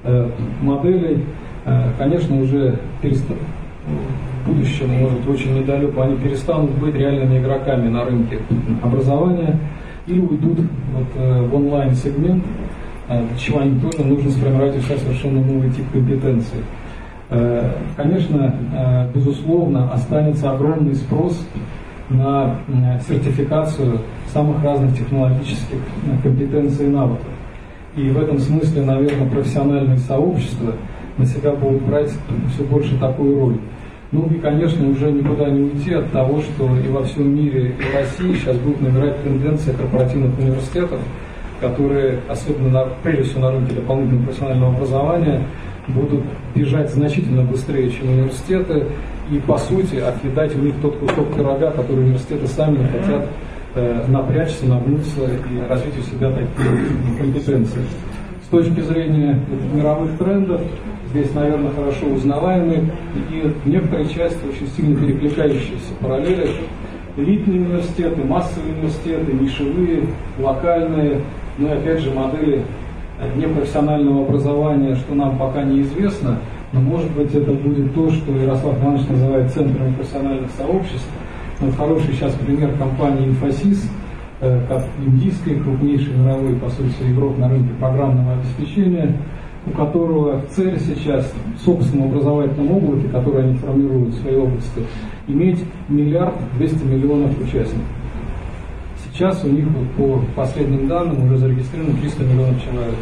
э, моделей, э, конечно, уже перест... в будущем, может, очень недалеко, они перестанут быть реальными игроками на рынке образования или уйдут вот, э, в онлайн-сегмент, э, чего им тоже нужно сформировать сейчас совершенно новый тип компетенций. Э, конечно, э, безусловно, останется огромный спрос на э, сертификацию самых разных технологических компетенций и навыков. И в этом смысле, наверное, профессиональные сообщества на себя будут брать все больше такую роль. Ну и, конечно, уже никуда не уйти от того, что и во всем мире, и в России сейчас будут набирать тенденции корпоративных университетов, которые, особенно на, прежде всего на рынке дополнительного профессионального образования, будут бежать значительно быстрее, чем университеты, и по сути отъедать у них тот кусок пирога, который университеты сами хотят э, напрячься, нагнуться и развить у себя такие компетенции. С точки зрения мировых трендов, здесь, наверное, хорошо узнаваемые и в некоторой части очень сильно перекликающиеся параллели. Элитные университеты, массовые университеты, нишевые, локальные, ну и опять же модели непрофессионального образования, что нам пока неизвестно, но может быть это будет то, что Ярослав Иванович называет центрами профессиональных сообществ. Вот хороший сейчас пример компании «Инфосис», э, как индийский, крупнейший мировой, по сути, игрок на рынке программного обеспечения, у которого цель сейчас в собственном образовательном облаке, который они формируют в своей области, иметь миллиард двести миллионов участников. Сейчас у них по последним данным уже зарегистрировано 300 миллионов человек.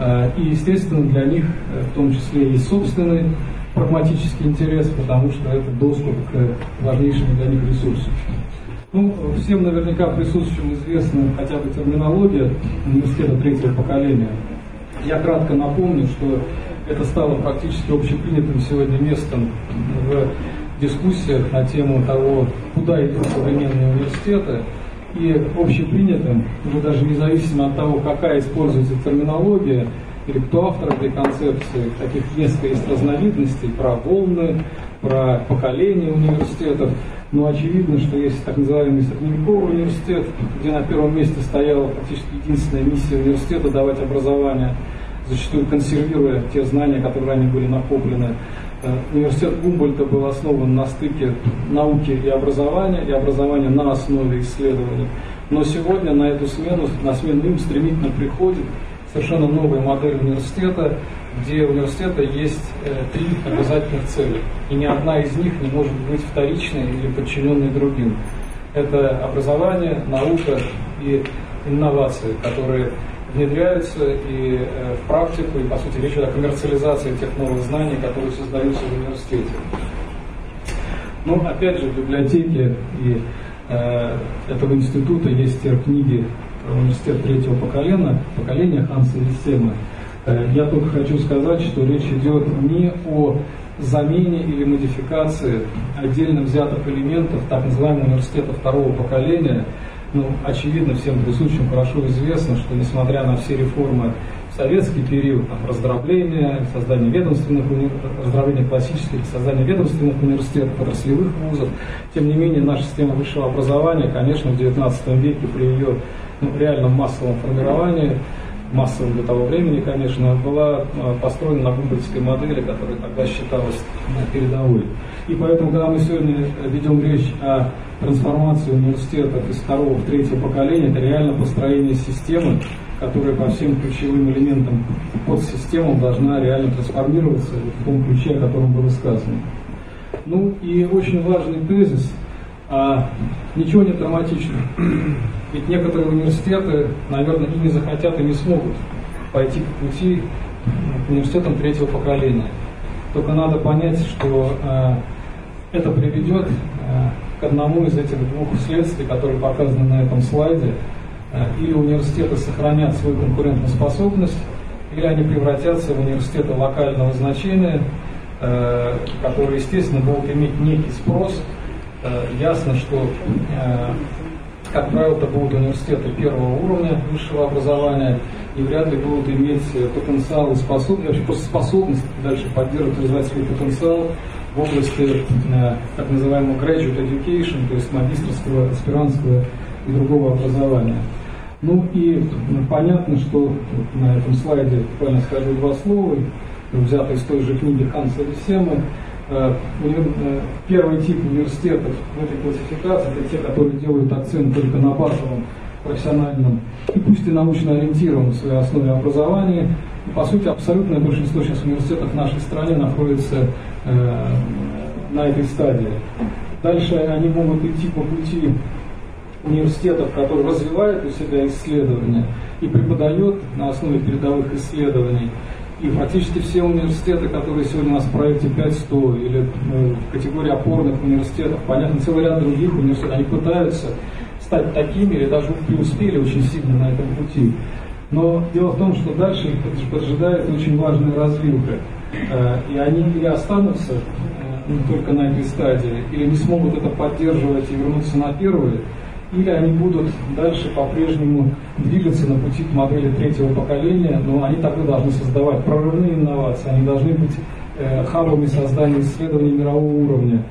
А, и, естественно, для них э, в том числе есть собственный прагматический интерес, потому что это доступ к важнейшим для них ресурсам. Ну, всем наверняка присутствующим известна хотя бы терминология университета третьего поколения. Я кратко напомню, что это стало практически общепринятым сегодня местом в дискуссиях на тему того, куда идут современные университеты. И общепринятым, уже даже независимо от того, какая используется терминология, или кто автор этой концепции, таких несколько есть разновидностей, про волны, про поколение университетов, но очевидно, что есть так называемый средневековый университет, где на первом месте стояла практически единственная миссия университета давать образование, зачастую консервируя те знания, которые ранее были накоплены. Э, университет Гумбольта был основан на стыке науки и образования, и образования на основе исследований. Но сегодня на эту смену, на смену им стремительно приходит совершенно новая модель университета, где у университета есть э, три обязательных цели, и ни одна из них не может быть вторичной или подчиненной другим. Это образование, наука и инновации, которые внедряются и э, в практику, и, по сути, речь идет о коммерциализации тех новых знаний, которые создаются в университете. Ну, опять же, в библиотеке и э, этого института есть те книги университет третьего поколения, поколения Ханса Виссема. Э, я только хочу сказать, что речь идет не о замене или модификации отдельно взятых элементов так называемого университета второго поколения. Ну, очевидно, всем присутствующим хорошо известно, что несмотря на все реформы в советский период, там, раздробление, создание ведомственных раздробление классических, создание ведомственных университетов, отраслевых вузов, тем не менее наша система высшего образования, конечно, в XIX веке при ее ну, реально массовом формировании, массовом для того времени, конечно, была а, построена на гумбольдской модели, которая тогда считалась передовой. И поэтому, когда мы сегодня ведем речь о трансформации университетов из второго в третье поколение, это реально построение системы, которая по всем ключевым элементам подсистемам должна реально трансформироваться в том ключе, о котором было сказано. Ну и очень важный тезис – а, ничего не драматично. Ведь некоторые университеты, наверное, и не захотят, и не смогут пойти по пути к университетам третьего поколения. Только надо понять, что э, это приведет э, к одному из этих двух следствий, которые показаны на этом слайде. Э, или университеты сохранят свою конкурентоспособность, или они превратятся в университеты локального значения, э, которые, естественно, будут иметь некий спрос Э, ясно, что, э, как правило, это будут университеты первого уровня высшего образования и вряд ли будут иметь потенциал и способность, вообще просто способность дальше поддерживать, развивать свой потенциал в области э, так называемого graduate education, то есть магистрского, аспирантского и другого образования. Ну и понятно, что на этом слайде буквально скажу два слова, взятые из той же книги Ханса Весемы, Э, э, первый тип университетов в этой классификации это те, которые делают акцент только на базовом профессиональном и пусть и научно ориентированном в своей основе образования. И, по сути, абсолютное большинство сейчас университетов в нашей стране находится э, на этой стадии. Дальше они могут идти по пути университетов, которые развивают у себя исследования и преподают на основе передовых исследований и практически все университеты, которые сегодня у нас в проекте 500 или ну, в категории опорных университетов, понятно, целый ряд других университетов, они пытаются стать такими или даже преуспели очень сильно на этом пути. Но дело в том, что дальше их поджидает очень важная развилка. Э, и они или останутся э, только на этой стадии, или не смогут это поддерживать и вернуться на первые, или они будут дальше по-прежнему двигаться на пути к модели третьего поколения, но они также должны создавать прорывные инновации, они должны быть э, хабами создания исследований мирового уровня.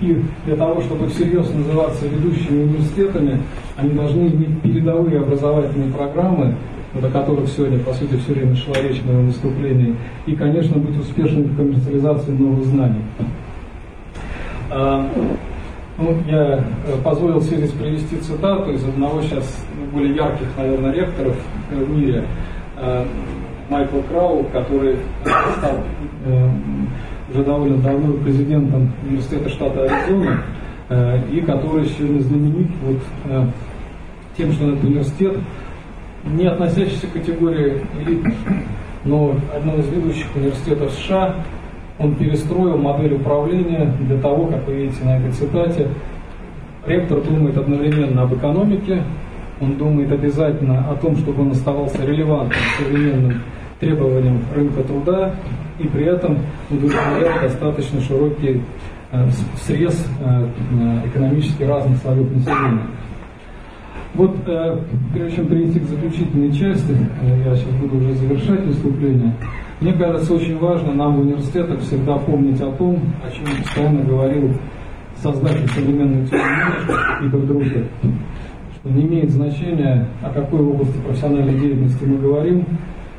И для того, чтобы всерьез называться ведущими университетами, они должны иметь передовые образовательные программы, о которых сегодня, по сути, все время шла речь в моем выступлении, и, конечно, быть успешными в коммерциализации новых знаний. Ну, я э, позволил себе привести цитату из одного сейчас более ярких, наверное, ректоров э, в мире, э, Майкла Крау, который стал уже довольно давно президентом университета штата Аризона, и который сегодня знаменит вот тем, что этот университет, не относящийся к категории элит, но одно из ведущих университетов США, он перестроил модель управления для того, как вы видите на этой цитате, ректор думает одновременно об экономике, он думает обязательно о том, чтобы он оставался релевантным современным требованиям рынка труда, и при этом удовлетворяет достаточно широкий э, срез э, экономически разных слоев населения. Вот, э, прежде чем перейти к заключительной части, э, я сейчас буду уже завершать выступление, мне кажется, очень важно нам в университетах всегда помнить о том, о чем постоянно говорил создатель современной теории Питер Друкер, что не имеет значения, о какой области профессиональной деятельности мы говорим,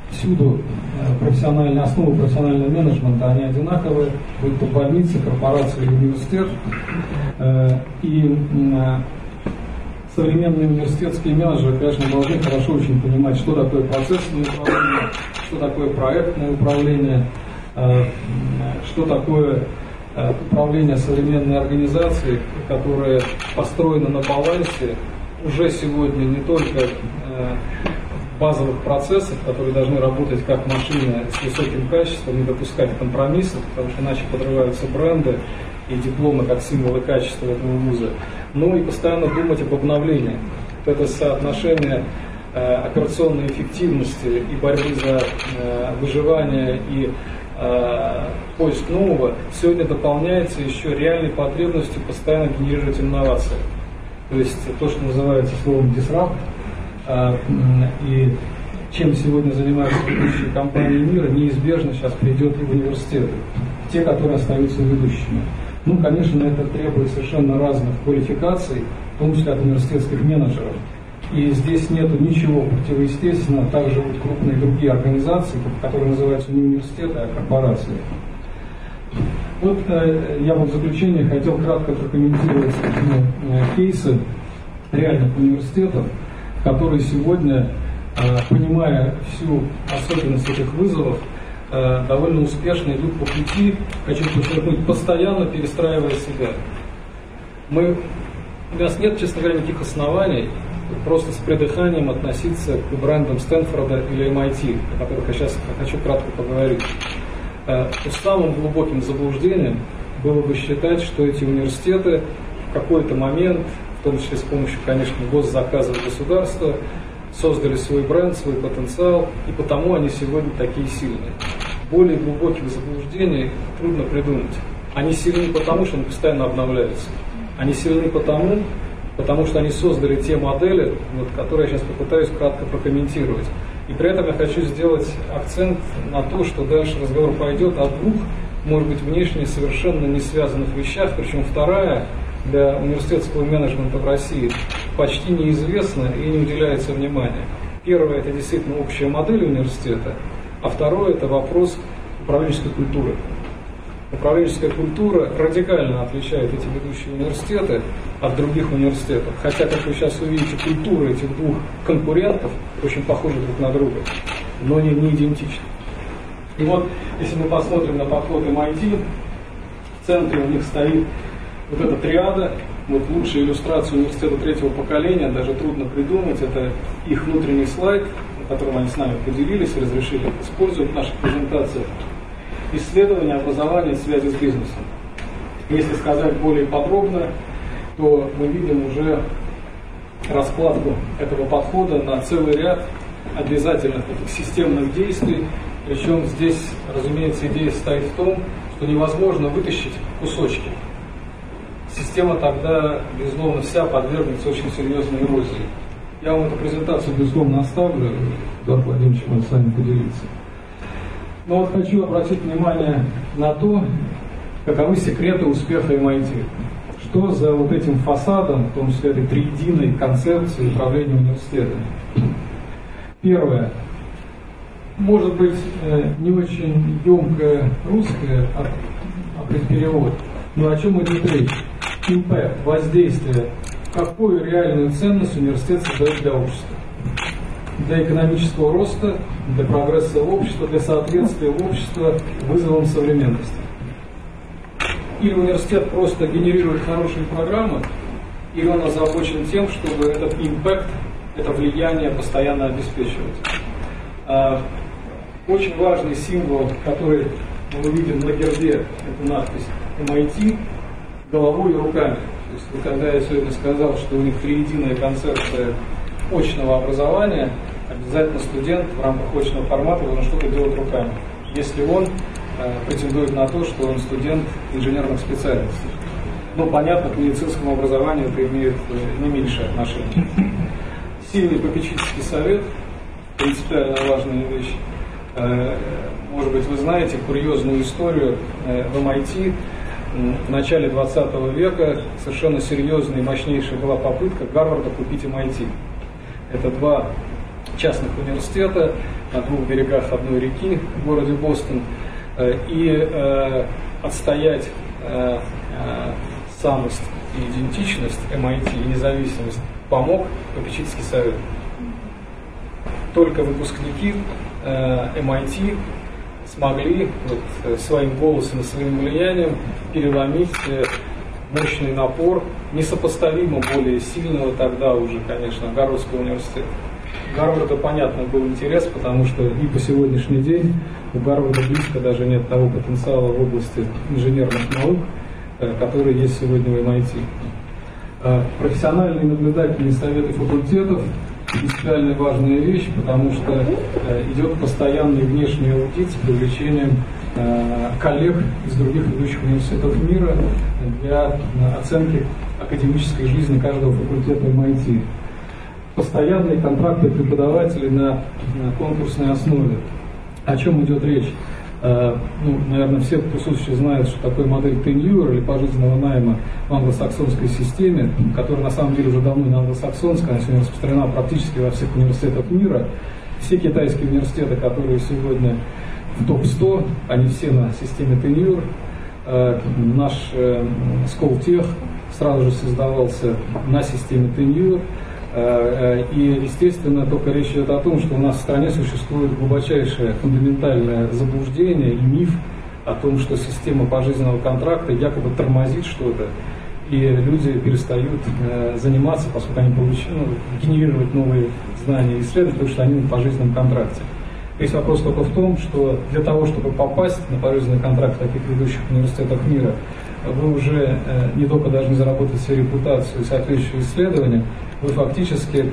всюду э, профессиональные основы профессионального менеджмента, они одинаковые, будь то больница, корпорация или университет. Э, и современные университетские менеджеры, конечно, должны хорошо очень понимать, что такое процессное управление, что такое проектное управление, э, что такое э, управление современной организацией, которая построена на балансе уже сегодня не только э, базовых процессов, которые должны работать как машина с высоким качеством, не допускать компромиссов, потому что иначе подрываются бренды и дипломы как символы качества этого вуза ну и постоянно думать об обновлении. Это соотношение э, операционной эффективности и борьбы за э, выживание и э, поиск нового сегодня дополняется еще реальной потребностью постоянно генерировать инновации. То есть то, что называется словом disrupt, и чем сегодня занимаются ведущие компании мира, неизбежно сейчас придет и в университеты, те, которые остаются ведущими. Ну, конечно, это требует совершенно разных квалификаций, в том числе от университетских менеджеров. И здесь нет ничего противоестественного. Также вот крупные другие организации, которые называются не университеты, а корпорации. Вот э, я вот в заключение хотел кратко прокомментировать ну, э, кейсы реальных университетов, которые сегодня, э, понимая всю особенность этих вызовов, довольно успешно идут по пути, хочу подчеркнуть, постоянно перестраивая себя. Мы, у нас нет, честно говоря, никаких оснований просто с придыханием относиться к брендам Стэнфорда или MIT, о которых я сейчас хочу кратко поговорить. Э, самым глубоким заблуждением было бы считать, что эти университеты в какой-то момент, в том числе с помощью, конечно, госзаказов государства, создали свой бренд, свой потенциал, и потому они сегодня такие сильные. Более глубоких заблуждений трудно придумать. Они сильны потому, что они постоянно обновляются. Они сильны потому, потому что они создали те модели, вот, которые я сейчас попытаюсь кратко прокомментировать. И при этом я хочу сделать акцент на то, что дальше разговор пойдет о двух, может быть, внешне совершенно не связанных вещах, причем вторая для университетского менеджмента в России почти неизвестна и не уделяется внимания. Первое – это действительно общая модель университета, а второе – это вопрос управленческой культуры. Управленческая культура радикально отличает эти ведущие университеты от других университетов. Хотя, как вы сейчас увидите, культуры этих двух конкурентов очень похожи друг на друга, но не, не идентичны. И вот, если мы посмотрим на подход MIT, в центре у них стоит вот эта триада, вот лучшая иллюстрация университета третьего поколения, даже трудно придумать, это их внутренний слайд, на котором они с нами поделились и разрешили использовать в наших презентациях. Исследование образования и связи с бизнесом. Если сказать более подробно, то мы видим уже раскладку этого подхода на целый ряд обязательных таких системных действий. Причем здесь, разумеется, идея стоит в том, что невозможно вытащить кусочки система тогда, безусловно, вся подвергнется очень серьезной эрозии. Я вам эту презентацию, безусловно, оставлю, Эдуард Владимирович может с вами поделиться. Но вот хочу обратить внимание на то, каковы секреты успеха MIT. Что за вот этим фасадом, в том числе этой триединой концепции управления университетами? Первое. Может быть, э, не очень емкое русское перевод, но о чем идет речь? impact, воздействие, какую реальную ценность университет создает для общества. Для экономического роста, для прогресса общества, для соответствия общества вызовам современности. Или университет просто генерирует хорошие программы, или он озабочен тем, чтобы этот импакт, это влияние постоянно обеспечивать. А, очень важный символ, который мы увидим на гербе, это надпись MIT, головой и руками. Есть, когда я сегодня сказал, что у них триединая концепция очного образования, обязательно студент в рамках очного формата должен что-то делать руками, если он э, претендует на то, что он студент инженерных специальностей. Ну, понятно, к медицинскому образованию это имеет э, не меньшее отношение. сильный попечительский совет, принципиально важная вещь. Э, может быть, вы знаете курьезную историю э, в MIT. В начале 20 века совершенно серьезная и мощнейшая была попытка Гарварда купить MIT. Это два частных университета на двух берегах одной реки в городе Бостон. Э, и отстоять самость и идентичность MIT и независимость помог попечительский совет. Только выпускники MIT э, смогли вот, э, своим голосом и своим влиянием переломить э, мощный напор, несопоставимо более сильного тогда уже, конечно, Гарвардского университета. Гарварда, понятно, был интерес, потому что и по сегодняшний день у Гарварда близко даже нет того потенциала в области инженерных наук, который есть сегодня в MIT. Профессиональные наблюдательные советы факультетов принципиально важная вещь, потому что э, идет постоянный внешний аудит с привлечением э, коллег из других ведущих университетов мира для э, оценки академической жизни каждого факультета MIT. Постоянные контракты преподавателей на, на конкурсной основе. О чем идет речь? Э, ну, наверное, все присутствующие знают, что такое модель теньюр или пожизненного найма в англосаксонской системе, которая на самом деле уже давно не англосаксонская, она сегодня распространена практически во всех университетах мира. Все китайские университеты, которые сегодня в топ-100, они все на системе теньюр. Э, наш Сколтех э, сразу же создавался на системе теньюр. Э, э, и, естественно, только речь идет о том, что у нас в стране существует глубочайшее фундаментальное заблуждение и миф о том, что система пожизненного контракта якобы тормозит что-то, и люди перестают э, заниматься, поскольку они получают, ну, генерировать новые знания и исследовать, потому что они на пожизненном контракте. Весь вопрос только в том, что для того, чтобы попасть на пожизненный контракт таких ведущих университетах мира, вы уже не только должны заработать себе репутацию и соответствующие исследования, вы фактически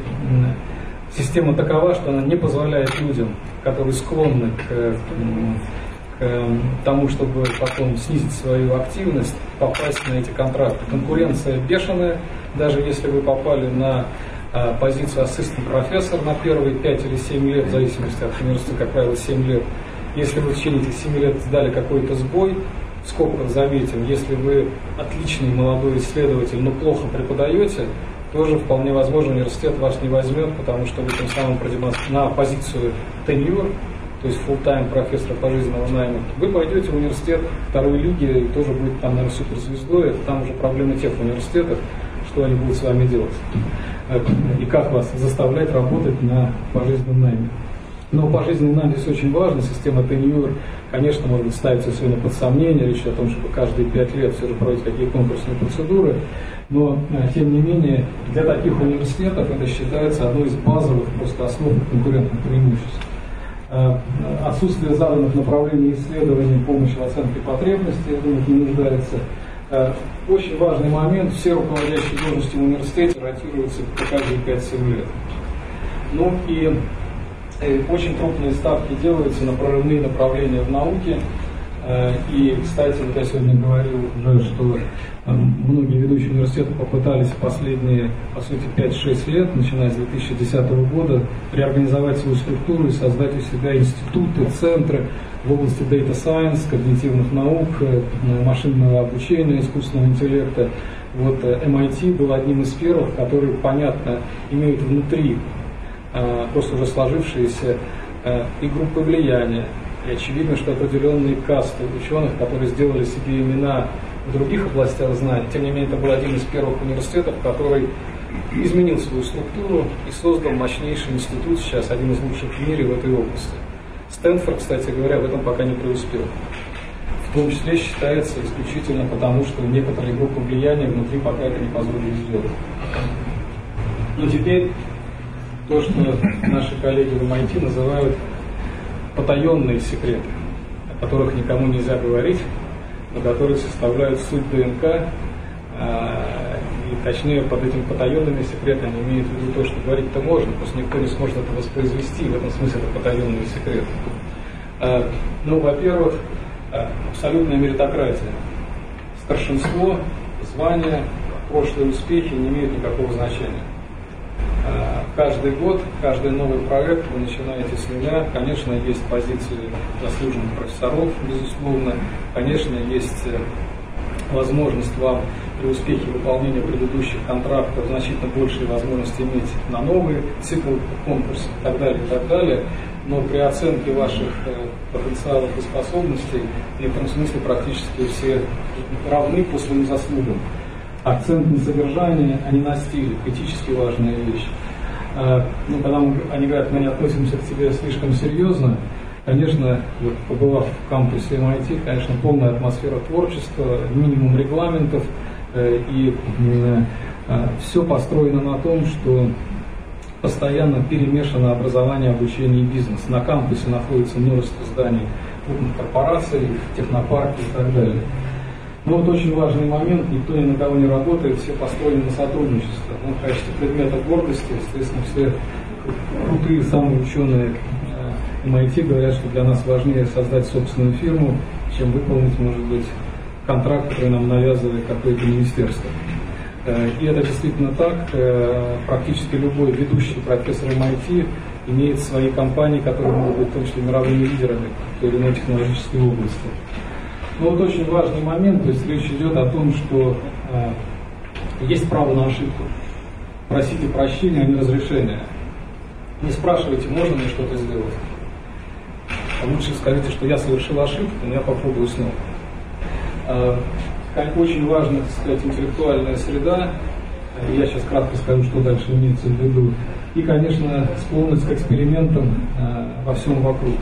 система такова, что она не позволяет людям, которые склонны к, к тому, чтобы потом снизить свою активность, попасть на эти контракты. Конкуренция бешеная, даже если вы попали на позицию ассистент профессор на первые 5 или 7 лет, в зависимости от университета, как правило, 7 лет. Если вы в течение этих 7 лет сдали какой-то сбой, в скобках заметим, если вы отличный молодой исследователь, но плохо преподаете, тоже вполне возможно университет вас не возьмет, потому что вы тем самым на позицию tenure, то есть full-time профессора пожизненного найма, вы пойдете в университет второй лиги и тоже будет там, наверное, суперзвездой, это там уже проблемы тех университетов, что они будут с вами делать. И как вас заставлять работать на пожизненном найме. Но пожизненный здесь очень важно, система tenure, конечно, может быть, ставится сегодня под сомнение, речь о том, чтобы каждые пять лет все же проводить какие конкурсные процедуры, но, э, тем не менее, для таких университетов это считается одной из базовых просто основ конкурентных преимуществ. Э, отсутствие заданных направлений исследований, помощи в оценке потребностей, я думаю, не нуждается. Э, очень важный момент, все руководящие должности в университете ротируются по каждые 5-7 лет. Ну и очень крупные ставки делаются на прорывные направления в науке, Э, и, кстати, вот я сегодня говорил уже, что э, многие ведущие университеты попытались последние, по сути, 5-6 лет, начиная с 2010 года, реорганизовать свою структуру и создать у себя институты, центры в области data science, когнитивных наук, э, машинного обучения, искусственного интеллекта. Вот MIT был одним из первых, которые, понятно, имеют внутри просто уже сложившиеся и группы влияния, и очевидно, что определенные касты ученых, которые сделали себе имена в других областях знаний, тем не менее это был один из первых университетов, который изменил свою структуру и создал мощнейший институт, сейчас один из лучших в мире в этой области. Стэнфорд, кстати говоря, в этом пока не преуспел. В том числе считается исключительно потому, что некоторые группы влияния внутри пока это не позволили сделать. Но теперь то, что наши коллеги в MIT называют потаенные секреты, о которых никому нельзя говорить, но которые составляют суть ДНК, а, и точнее под этими потаенными секретами имеют в виду то, что говорить-то можно, просто никто не сможет это воспроизвести, в этом смысле это потаенные секреты. А, ну, во-первых, а, абсолютная меритократия. Старшинство, звания, прошлые успехи не имеют никакого значения. Каждый год, каждый новый проект вы начинаете с нуля. Конечно, есть позиции заслуженных профессоров, безусловно. Конечно, есть э, возможность вам при успехе выполнения предыдущих контрактов значительно большие возможности иметь на новый цикл конкурса и так далее, и так далее. Но при оценке ваших э, потенциалов и способностей в некотором смысле практически все равны по своим заслугам. Акцент на содержание, а не на стиле. Критически важная вещь. Э, ну, когда мы, они говорят, мы не относимся к тебе слишком серьезно, конечно, вот, побывав в кампусе MIT, конечно, полная атмосфера творчества, минимум регламентов, э, и э, все построено на том, что постоянно перемешано образование, обучение и бизнес. На кампусе находится множество зданий крупных корпораций, технопарки и так далее. Но вот очень важный момент, никто ни на кого не работает, все построены на сотрудничество. Ну, в качестве предмета гордости, естественно, все крутые самые ученые MIT э, говорят, что для нас важнее создать собственную фирму, чем выполнить, может быть, контракт, который нам навязывает какое-то министерство. Э, и это действительно так. Э, практически любой ведущий профессор MIT имеет свои компании, которые могут быть в том числе мировыми лидерами в той или иной технологической области. Но вот очень важный момент, то есть речь идет о том, что э, есть право на ошибку. Просите прощения, а не разрешения. Не спрашивайте, можно мне что-то сделать. А лучше скажите, что я совершил ошибку, но я попробую снова. Э, очень важна, так сказать, интеллектуальная среда. Я сейчас кратко скажу, что дальше имеется в виду. И, конечно, склонность к экспериментам э, во всем вокруг.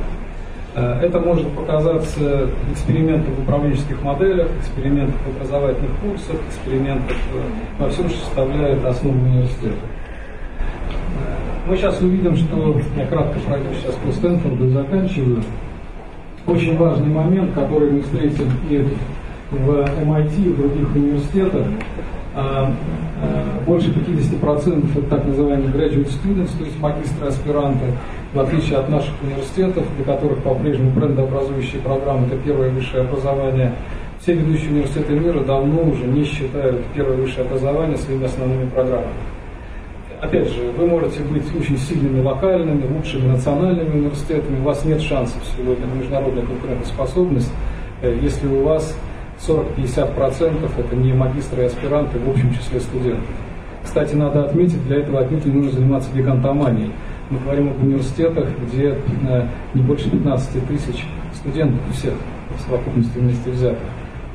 Э, это может показаться экспериментом в управленческих моделях, экспериментом в образовательных курсах, экспериментом во всем, что составляет основу университета. Э, мы сейчас увидим, что я кратко пройду сейчас по Стэнфорду и заканчиваю. Очень важный момент, который мы встретим и в MIT, и в других университетах, больше 50% это так называемые graduate students, то есть магистры, аспиранты, в отличие от наших университетов, для которых по-прежнему брендообразующие программы – это первое высшее образование, все ведущие университеты мира давно уже не считают первое высшее образование своими основными программами. Опять же, вы можете быть очень сильными локальными, лучшими национальными университетами, у вас нет шансов сегодня на международную конкурентоспособность, э, если у вас 40-50% это не магистры и аспиранты в общем числе студентов. Кстати, надо отметить, для этого отнюдь не нужно заниматься гигантоманией. Мы говорим об университетах, где э, не больше 15 тысяч студентов всех в совокупности вместе взятых.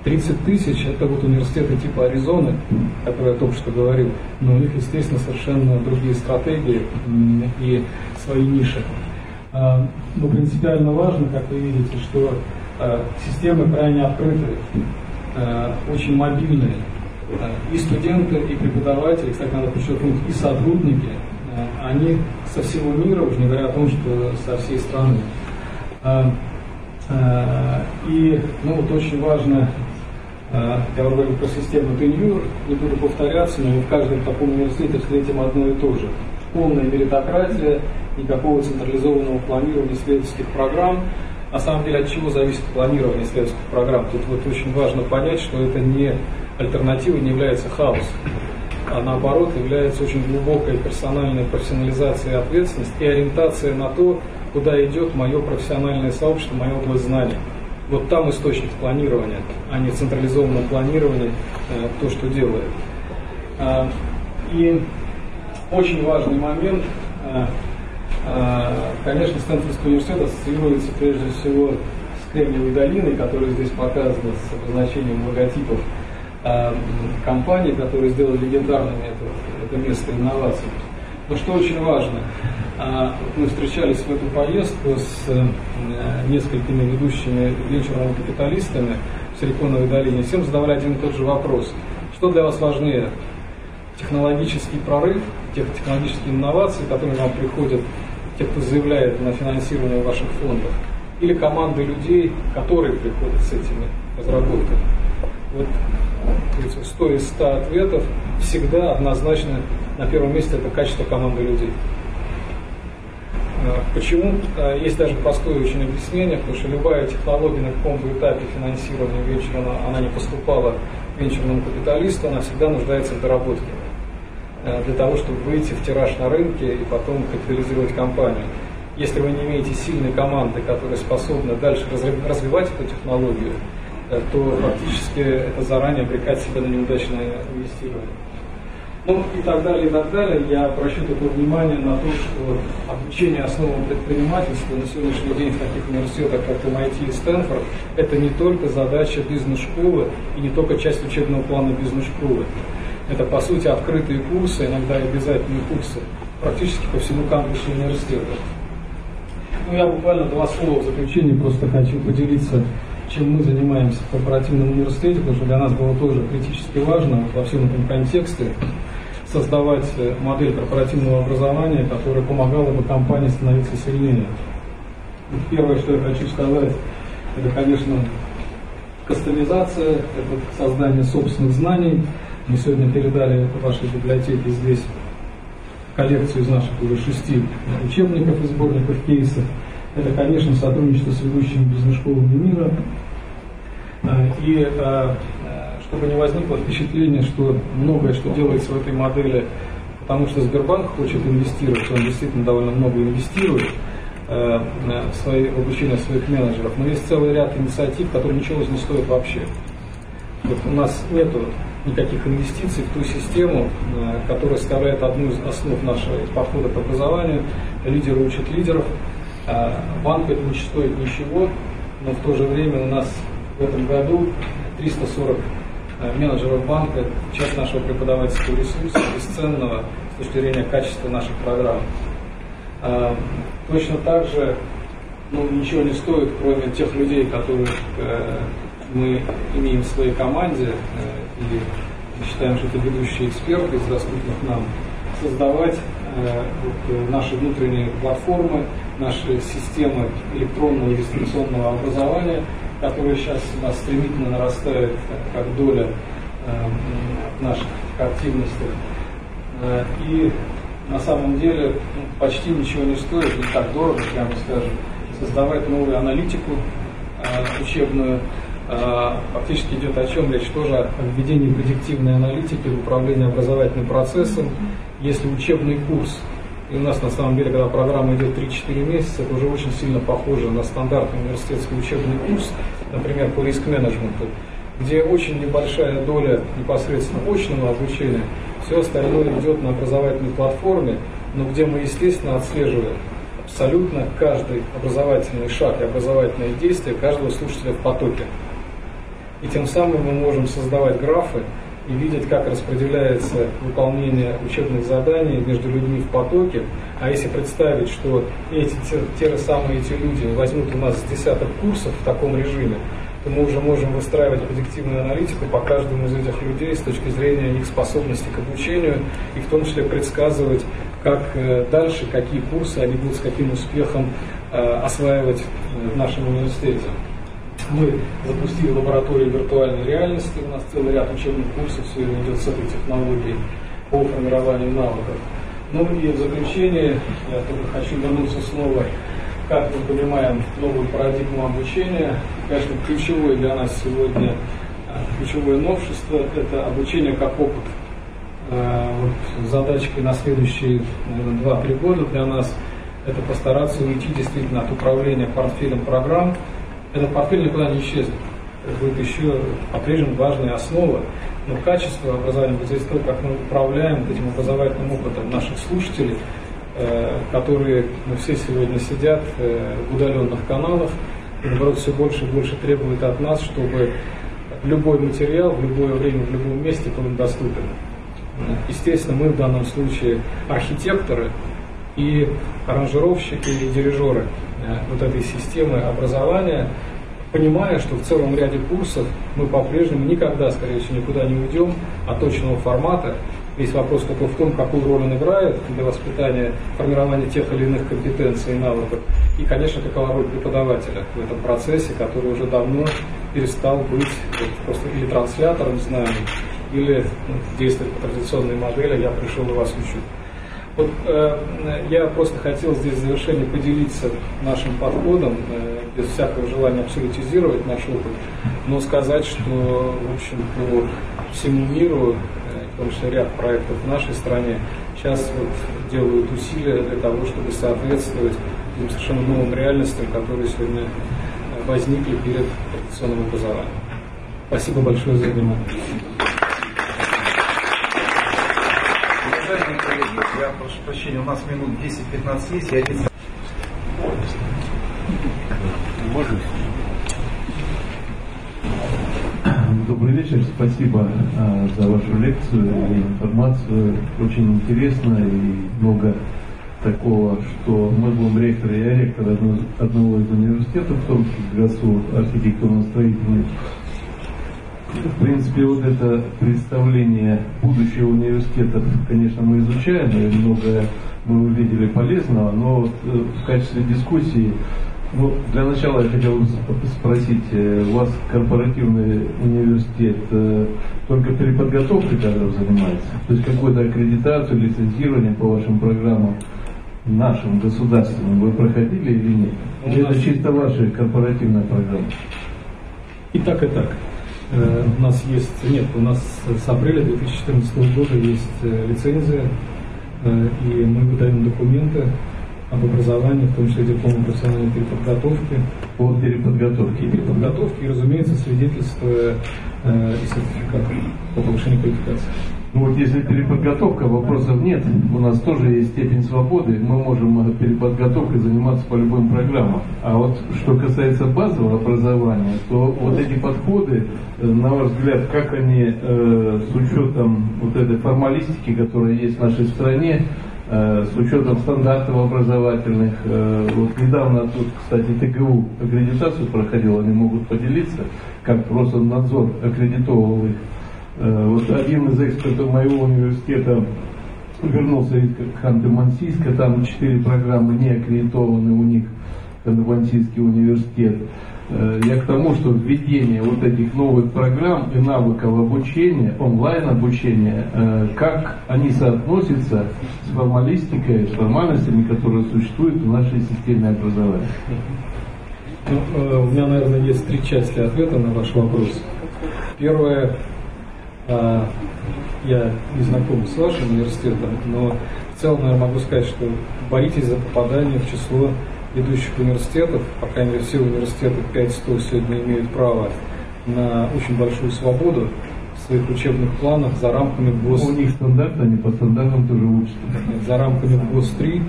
30 тысяч – это вот университеты типа Аризоны, о которой я только что говорил, но у них, естественно, совершенно другие стратегии и свои ниши. А, но принципиально важно, как вы видите, что Э, системы крайне открытые, э, очень мобильные. И студенты, и преподаватели, кстати, надо подчеркнуть, и сотрудники, они со всего мира, уже не говоря о том, что со всей страны. И ну, вот очень важно, я говорю про систему Tenure, не буду повторяться, но в каждом таком университете встретим одно и то же. Полная меритократия, никакого централизованного планирования исследовательских программ, на самом деле от чего зависит планирование исследовательских программ? Тут вот очень важно понять, что это не альтернатива, не является хаос, а наоборот является очень глубокой персональной профессионализацией и ответственность и ориентация на то, куда идет мое профессиональное сообщество, моя область знаний. Вот там источник планирования, а не централизованное планирование, э, то, что делает. А, и очень важный момент э, а, конечно, Стэнфордский университет ассоциируется прежде всего с Кремниевой долиной, которая здесь показана с обозначением логотипов а, компаний, которые сделали легендарным это, это место инноваций. Но что очень важно, а, мы встречались в эту поездку с э, несколькими ведущими венчурными капиталистами в Силиконовой долине. Всем задавали один и тот же вопрос. Что для вас важнее? Технологический прорыв, тех технологические инновации, которые вам приходят те, кто заявляет на финансирование ваших фондов, или команды людей, которые приходят с этими разработками. Вот 100 из 100 ответов всегда однозначно на первом месте это качество команды людей. А, почему? А, есть даже простое очень объяснение, потому что любая технология на каком-то этапе финансирования венчурного, она не поступала венчурному капиталисту, она всегда нуждается в доработке. э, для того, чтобы выйти в тираж на рынке и потом капитализировать компанию. Если вы не имеете сильной команды, которая способна дальше развивать эту технологию, то фактически это заранее обрекать себя на неудачное инвестирование. Ну и так далее, и так далее. Я обращу такое внимание на то, что обучение основам предпринимательства на сегодняшний день в таких университетах, как MIT и Стэнфорд, это не только задача бизнес-школы и не только часть учебного плана бизнес-школы. Это, по сути, открытые курсы, иногда и обязательные курсы, практически по всему кампусу университета. Ну, я буквально два слова в заключение просто хочу поделиться, чем мы занимаемся в корпоративном университете, потому что для нас было тоже критически важно вот во всем этом контексте создавать э, модель корпоративного образования, которая помогала бы компании становиться сильнее. Первое, что я хочу сказать, это, конечно, кастомизация, это создание собственных знаний. Мы сегодня передали вашей библиотеке здесь коллекцию из наших уже шести учебников и сборников кейсов. Это, конечно, сотрудничество с ведущими бизнес-школами мира. Э, и э, чтобы не возникло впечатление, что многое, что делается в этой модели, потому что Сбербанк хочет инвестировать, он действительно довольно много инвестирует э, в, свои, в обучение своих менеджеров, но есть целый ряд инициатив, которые ничего не стоят вообще. Вот у нас нет никаких инвестиций в ту систему, которая составляет одну из основ нашего подхода к образованию. Лидеры учат лидеров. А банк это не стоит ничего, но в то же время у нас в этом году 340 Э, менеджеров банка, часть нашего преподавательского ресурса, бесценного с точки зрения качества наших программ. Э, точно так же ну, ничего не стоит, кроме тех людей, которых э, мы имеем в своей команде и считаем, что это ведущие эксперты из доступных нам, создавать вот, наши внутренние платформы, наши системы электронного и дистанционного образования – которая сейчас у нас стремительно нарастает как доля э, наших активностей. Э, и на самом деле ну, почти ничего не стоит, не так дорого, прямо скажем, создавать новую аналитику э, учебную. Фактически идет о чем речь тоже о введении предиктивной аналитики в управлении образовательным процессом. Если учебный курс и у нас на самом деле, когда программа идет 3-4 месяца, это уже очень сильно похоже на стандартный университетский учебный курс, например, по риск-менеджменту, где очень небольшая доля непосредственно очного обучения, все остальное идет на образовательной платформе, но где мы, естественно, отслеживаем абсолютно каждый образовательный шаг и образовательное действие каждого слушателя в потоке. И тем самым мы можем создавать графы, и видеть, как распределяется выполнение учебных заданий между людьми в потоке. А если представить, что эти, те, те же самые эти люди возьмут у нас десяток курсов в таком режиме, то мы уже можем выстраивать предиктивную аналитику по каждому из этих людей с точки зрения их способности к обучению и в том числе предсказывать, как э, дальше, какие курсы они будут с каким успехом э, осваивать в нашем университете. Мы запустили лабораторию виртуальной реальности, у нас целый ряд учебных курсов сегодня идет с этой технологией по формированию навыков. Ну и в заключение я только хочу вернуться снова, как мы понимаем новую парадигму обучения. Конечно, ключевое для нас сегодня, а, ключевое новшество – это обучение как опыт. А, вот задачкой на следующие, наверное, 2-3 года для нас – это постараться уйти действительно от управления портфелем программ этот портфель никуда не исчезнет. Это будет еще по-прежнему важная основа. Но качество образования будет зависеть от того, как мы управляем этим образовательным опытом наших слушателей, э, которые мы все сегодня сидят э, в удаленных каналах, и наоборот все больше и больше требует от нас, чтобы любой материал в любое время, в любом месте был доступен. Естественно, мы в данном случае архитекторы и аранжировщики и дирижеры вот этой системы образования, понимая, что в целом ряде курсов мы по-прежнему никогда, скорее всего, никуда не уйдем от точного формата. Весь вопрос только в том, какую роль он играет для воспитания, формирования тех или иных компетенций и навыков. И, конечно, какова роль преподавателя в этом процессе, который уже давно перестал быть просто или транслятором знаний, или ну, действовать по традиционной модели «я пришел и вас учу». Вот э, я просто хотел здесь в завершении поделиться нашим подходом, э, без всякого желания абсолютизировать наш опыт, но сказать, что, в общем, по всему миру, э, том числе ряд проектов в нашей стране, сейчас вот делают усилия для того, чтобы соответствовать этим совершенно новым реальностям, которые сегодня возникли перед традиционным образованием. Спасибо большое за внимание. Уважаемые коллеги, я прошу прощения, у нас минут 10-15 есть, я один... Добрый вечер, спасибо а, за вашу лекцию и информацию. Очень интересно и много такого, что мы будем ректор и я ректор одного, одного из университетов, в том числе ГАСУ архитектурно-строительный. В принципе, вот это представление будущего университета, конечно, мы изучаем, и многое мы увидели полезного, но вот э, в качестве дискуссии ну, для начала я хотел спросить, э, у вас корпоративный университет э, только переподготовкой кадров занимается? То есть какую-то аккредитацию, лицензирование по вашим программам нашим государственным вы проходили или нет? Или это чисто ваша корпоративная программа? И так, и так. Э, у нас есть, нет, у нас с апреля 2014 года есть лицензия, и мы выдаем документы об образовании, в том числе диплом профессиональной переподготовки. По переподготовке. И переподготовке, и, разумеется, свидетельство э, и сертификат по повышению квалификации. Ну вот если переподготовка, вопросов нет. У нас тоже есть степень свободы. Мы можем переподготовкой заниматься по любым программам. А вот что касается базового образования, то вот эти подходы, э, на ваш взгляд, как они э, с учетом вот этой формалистики, которая есть в нашей стране, Э, с учетом стандартов образовательных. Э, вот недавно тут, кстати, ТГУ аккредитацию проходил, они могут поделиться, как просто надзор аккредитовал их. Э, вот один из экспертов моего университета вернулся из Ханты-Мансийска, там четыре программы не аккредитованы у них, Ханты-Мансийский университет. Э, я к тому, что введение вот этих новых программ и навыков обучения, онлайн обучения, э, как они соотносятся с формалистикой, с формальностями, которые существуют в нашей системе образования. Ну, у меня, наверное, есть три части ответа на ваш вопрос. Первое, я не знаком с вашим университетом, но в целом, наверное, могу сказать, что боритесь за попадание в число ведущих университетов, по крайней мере, все университеты 500 сегодня имеют право на очень большую свободу в своих учебных планах за рамками ГОС... У них стандарт, они по стандартам тоже учатся. За рамками ГОС-3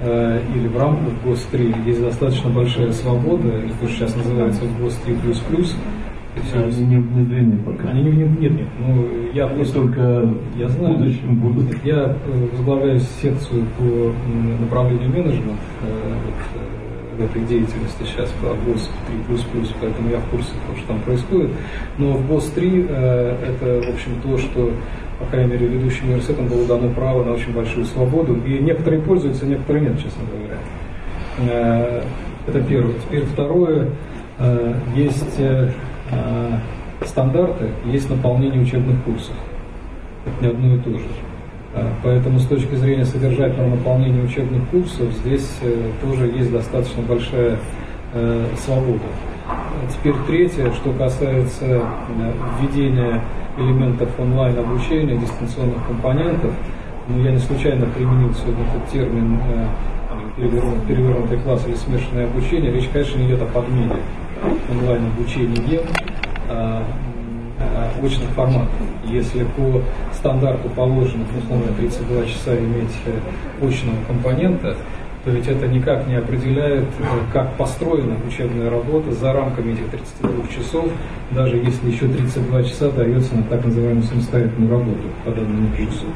э, или в рамках ГОС-3 есть достаточно большая свобода, или то, что сейчас называется ГОС-3++, они не внедрены пока. Они не внедрены, нет, нет. Ну, я Они просто только я знаю, в будущем будут. Я э, возглавляю секцию по направлению менеджмент э, э, в этой деятельности сейчас по ГОС 3++, поэтому я в курсе того, что там происходит. Но в ГОС 3 это, в общем, то, что, по крайней мере, ведущим университетам было дано право на очень большую свободу. И некоторые пользуются, некоторые нет, честно говоря. Это первое. Теперь второе. Есть стандарты, есть наполнение учебных курсов. Это не одно и то же. Э, поэтому с точки зрения содержательного наполнения учебных курсов здесь э, тоже есть достаточно большая свобода. Теперь третье, что касается введения элементов онлайн обучения, дистанционных компонентов. Ну, я не случайно применил сегодня этот термин перевернутый класс или смешанное обучение. Речь, конечно, не идет о подмене онлайн обучение а, а, очных форматов. Если по стандарту положено, условно, 32 часа иметь э, очного компонента, то ведь это никак не определяет, э, как построена учебная работа за рамками этих 32 часов, даже если еще 32 часа дается на так называемую самостоятельную работу по данному курсу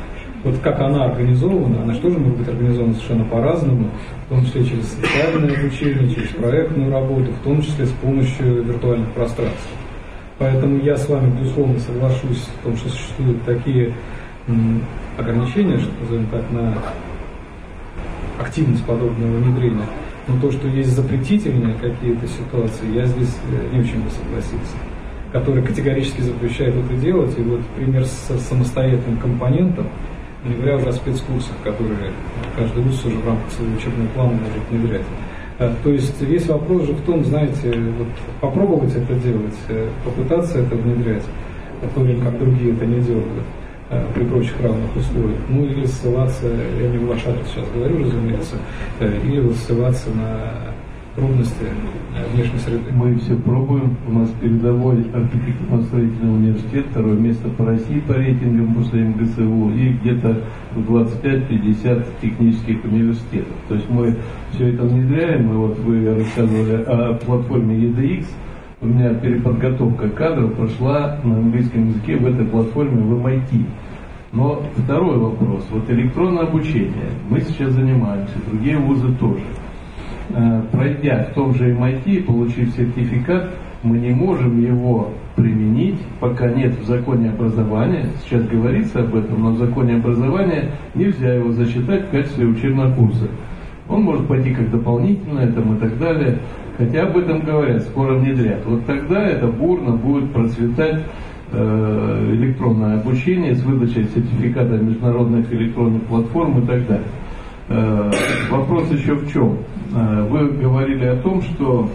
вот как она организована, она же тоже может быть организована совершенно по-разному, в том числе через социальное обучение, через проектную работу, в том числе с помощью виртуальных пространств. Поэтому я с вами, безусловно, соглашусь в том, что существуют такие ограничения, что назовем так, на активность подобного внедрения. Но то, что есть запретительные какие-то ситуации, я здесь э, не очень бы согласился, которые категорически запрещают это делать. И вот пример с самостоятельным компонентом, не уже о спецкурсах, которые каждый вуз уже в рамках своего учебного плана может внедрять. Э, то есть весь вопрос же в том, знаете, вот попробовать это делать, э, попытаться это внедрять, в то время как другие это не делают. при прочих равных условиях. Ну или ссылаться, я не в ваш адрес сейчас говорю, разумеется, или ссылаться на трудности внешней среды. Мы все пробуем. У нас передовой архитектурно-строительный университет, второе место по России по рейтингам после МГСУ и где-то в 25-50 технических университетов. То есть мы все это внедряем. И вот вы рассказывали о платформе EDX. У меня переподготовка кадров прошла на английском языке в этой платформе в MIT. Но второй вопрос. Вот электронное обучение. Мы сейчас занимаемся, другие вузы тоже. Э, пройдя в том же MIT, получив сертификат, мы не можем его применить, пока нет в законе образования. Сейчас говорится об этом, но в законе образования нельзя его засчитать в качестве учебного курса. Он может пойти как дополнительное там, и так далее. Хотя об этом говорят, скоро внедрят. Вот тогда это бурно будет процветать э, электронное обучение с выдачей сертификата международных электронных платформ и так далее. Э, вопрос еще в чем? Э, вы говорили о том, что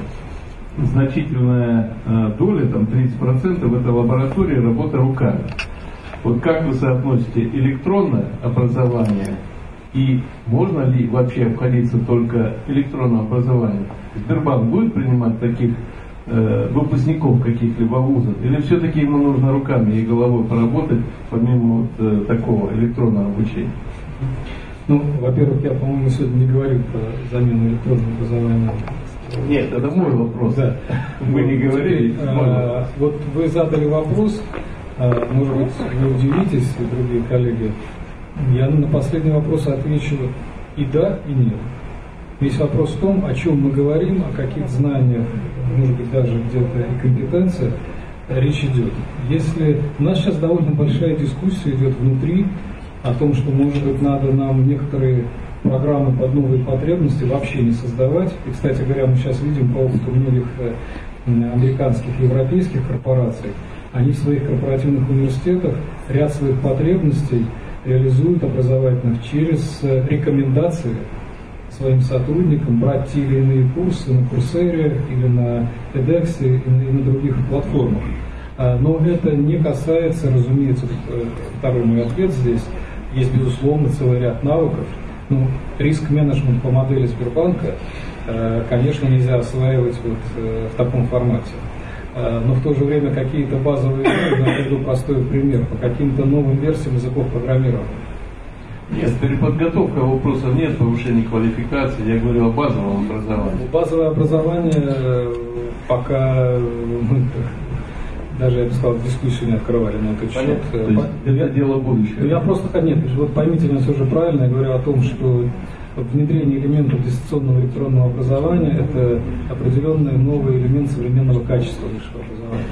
значительная э, доля, там 30% это лаборатории работа руками. Вот как вы соотносите электронное образование и можно ли вообще обходиться только электронным образованием? Сбербанк будет принимать таких э, выпускников каких-либо вузов? Или все-таки ему нужно руками и головой поработать, помимо вот, э, такого электронного обучения? Ну, во-первых, я, по-моему, сегодня не говорил про замену электронного образования. Нет, это мой вопрос. Да. Мы не говорили. А, вот вы задали вопрос, а, может быть, вы удивитесь, другие коллеги. Я на последний вопрос отвечу и да, и нет. Весь вопрос в том, о чем мы говорим, о каких знаниях, может быть, даже где-то и компетенциях речь идет. Если у нас сейчас довольно большая дискуссия идет внутри о том, что, может быть, надо нам некоторые программы под новые потребности вообще не создавать. И, кстати говоря, мы сейчас видим по опыту многих э, американских и европейских корпораций, они в своих корпоративных университетах ряд своих потребностей реализуют образовательных через э, рекомендации своим сотрудникам брать те или иные курсы на Курсере или на TEDx и на других платформах. А, но это не касается, разумеется, э, второй мой ответ здесь, есть, безусловно, целый ряд навыков. Ну, риск-менеджмент по модели Сбербанка, э, конечно, нельзя осваивать вот э, в таком формате. Э, но в то же время какие-то базовые, я приведу простой пример, по каким-то новым версиям языков программирования. Нет, переподготовка вопросов нет, повышения квалификации. Я говорю о базовом образовании. Базовое образование пока даже, я бы сказал, дискуссию не открывали на этот счет. Понятно. То есть, дело будущего. Я просто, нет, вот поймите меня все же правильно, я говорю о том, что внедрение элементов дистанционного электронного образования – это определенный новый элемент современного качества высшего образования.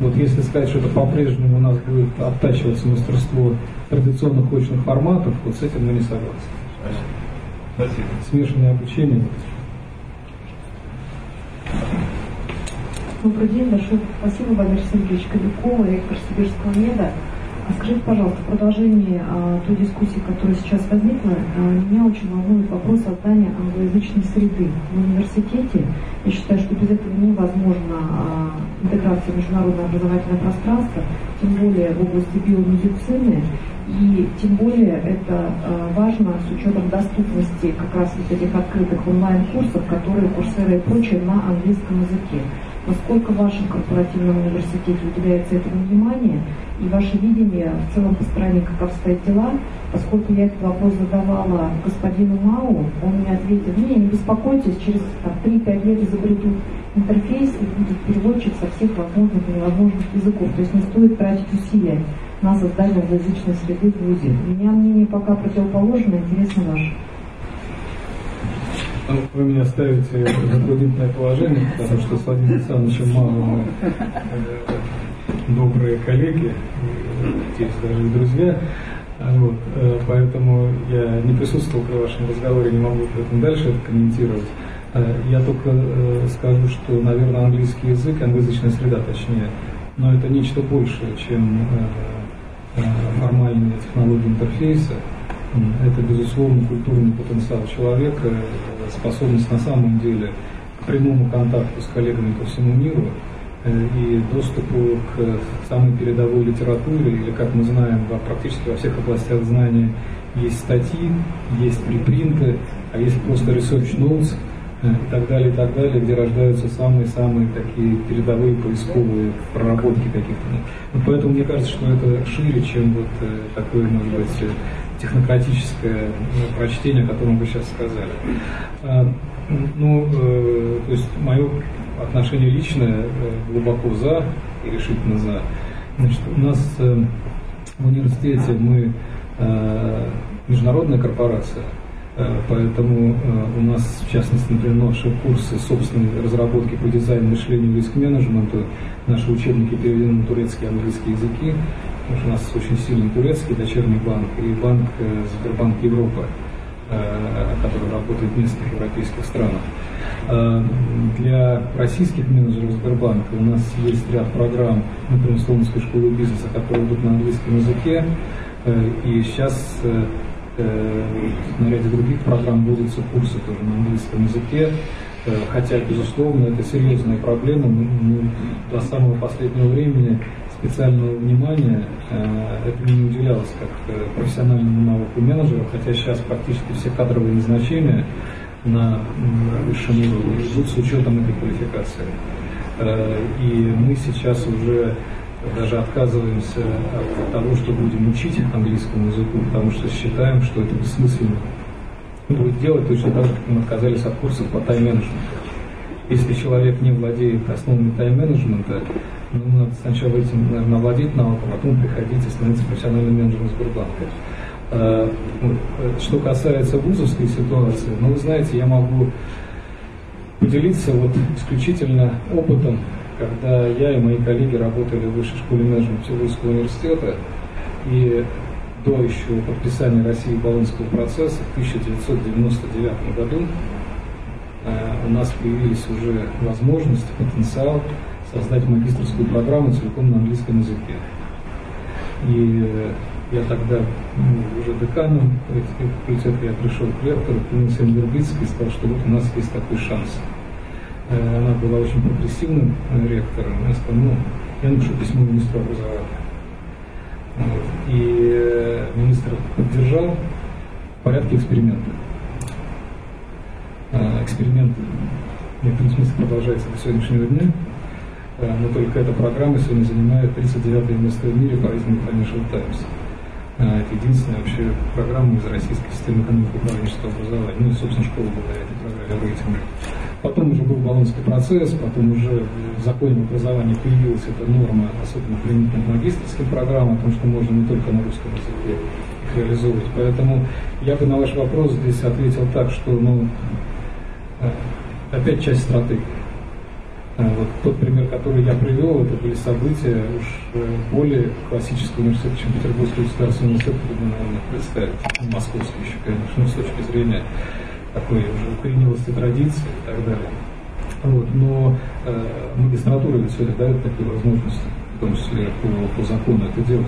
Вот если сказать, что это по-прежнему у нас будет оттачиваться мастерство традиционных очных форматов, вот с этим мы не согласны. Спасибо. Смешанное обучение. Добрый день, большое спасибо, Владимир Сергеевич Кобякова, ректор Сибирского меда. А скажите, пожалуйста, в продолжении а, той дискуссии, которая сейчас возникла, а, меня очень волнует вопрос создания англоязычной среды в университете. Я считаю, что без этого невозможна а, интеграция в международное образовательное пространство, тем более в области биомедицины, и тем более это а, важно с учетом доступности как раз вот этих открытых онлайн-курсов, которые курсеры и прочее на английском языке насколько в вашем корпоративном университете уделяется этому внимание и ваше видение в целом по стране, как обстоят дела, поскольку я этот вопрос задавала господину Мау, он мне ответил, не, не беспокойтесь, через 3-5 лет изобретут интерфейс и будет переводчик со всех возможных и невозможных языков, то есть не стоит тратить усилия на создание англоязычной среды в ВУЗе. У меня мнение пока противоположное, интересно ваше. Вы меня ставите в затруднительное положение, потому что с Владимиром Александровичем мало мы э, добрые коллеги, здесь даже и друзья. А вот, э, поэтому я не присутствовал при вашем разговоре, не могу поэтому дальше это комментировать. Э, я только скажу, что, наверное, английский язык, англоязычная среда, точнее, но это нечто большее, чем формальные технологии интерфейса. Это, безусловно, культурный потенциал человека, способность на самом деле к прямому контакту с коллегами по всему миру. и доступу к самой передовой литературе, или, как мы знаем, практически во всех областях знания есть статьи, есть припринты, а есть просто research notes и так далее, и так далее, где рождаются самые-самые такие передовые поисковые проработки каких-то. Поэтому мне кажется, что это шире, чем вот такое, может быть, технократическое прочтение, о котором вы сейчас сказали. А, ну, э, то есть мое отношение личное э, глубоко за и решительно за. Значит, у нас э, в университете мы международная корпорация, поэтому у нас, в частности, например, наши курсы собственной разработки по дизайну, мышлению, риск-менеджменту, наши учебники переведены на турецкий и английский языки, потому что у нас очень сильный турецкий дочерний банк и банк Сбербанк Европа. Э, который работает в местных европейских странах. Э, для российских менеджеров Сбербанка у нас есть ряд программ, например, Солнечской школы бизнеса, которые идут на английском языке. Э, и сейчас на ряде других программ вводятся курсы тоже на английском языке. Хотя, безусловно, это серьезная проблема. Мы до самого последнего времени специального внимания э, этому не уделялось как э, профессиональному навыку менеджера, хотя сейчас практически все кадровые назначения на высшем уровне идут с учетом этой квалификации. Э, и мы сейчас уже даже отказываемся от того, что будем учить английскому языку, потому что считаем, что это бессмысленно будет делать точно так же, как мы отказались от курсов по тайм-менеджменту. Если человек не владеет основами тайм-менеджмента, ну, надо сначала этим, наверное, владеть навыком, а потом приходить и становиться профессиональным менеджером Сбербанка. А, что касается вузовской ситуации, ну, вы знаете, я могу поделиться вот исключительно опытом, когда я и мои коллеги работали в Высшей школе менеджмента Петербургского университета, и до еще подписания России Болонского процесса в 1999 году а, у нас появились уже возможности, потенциал создать магистрскую программу целиком на английском языке. И э, я тогда ну, уже деканом факультета я пришел к ректору, к Вербицкой и сказал, что вот у нас есть такой шанс. Э, она была очень прогрессивным э, ректором. Я сказал, ну, я напишу письмо министру образования. Вот. И министр поддержал в порядке эксперимента. Эксперимент в некотором смысле продолжается до сегодняшнего дня. Э, но только эта программа сегодня занимает 39 место в мире по рейтингу Financial Times. Э, это единственная вообще программа из российской системы экономики управленческого образования. Ну и, собственно, школа благодаря этой программе рейтинга. Потом уже был баллонский процесс, потом уже в законе об образовании появилась эта норма, особенно применительно к магистрским программам, о том, что можно не только на русском языке их реализовывать. Поэтому я бы на ваш вопрос здесь ответил так, что ну, э, опять часть стратегии. А, вот тот пример, который я привел, это были события уж э, более классического университета, чем Петербургский государственный университет, трудно, наверное, представить, московский еще, конечно, но с точки зрения такой уже укоренилости традиции и так далее. Вот, но э, магистратура ведь сегодня дает такие возможности, в том числе по, по закону это делать.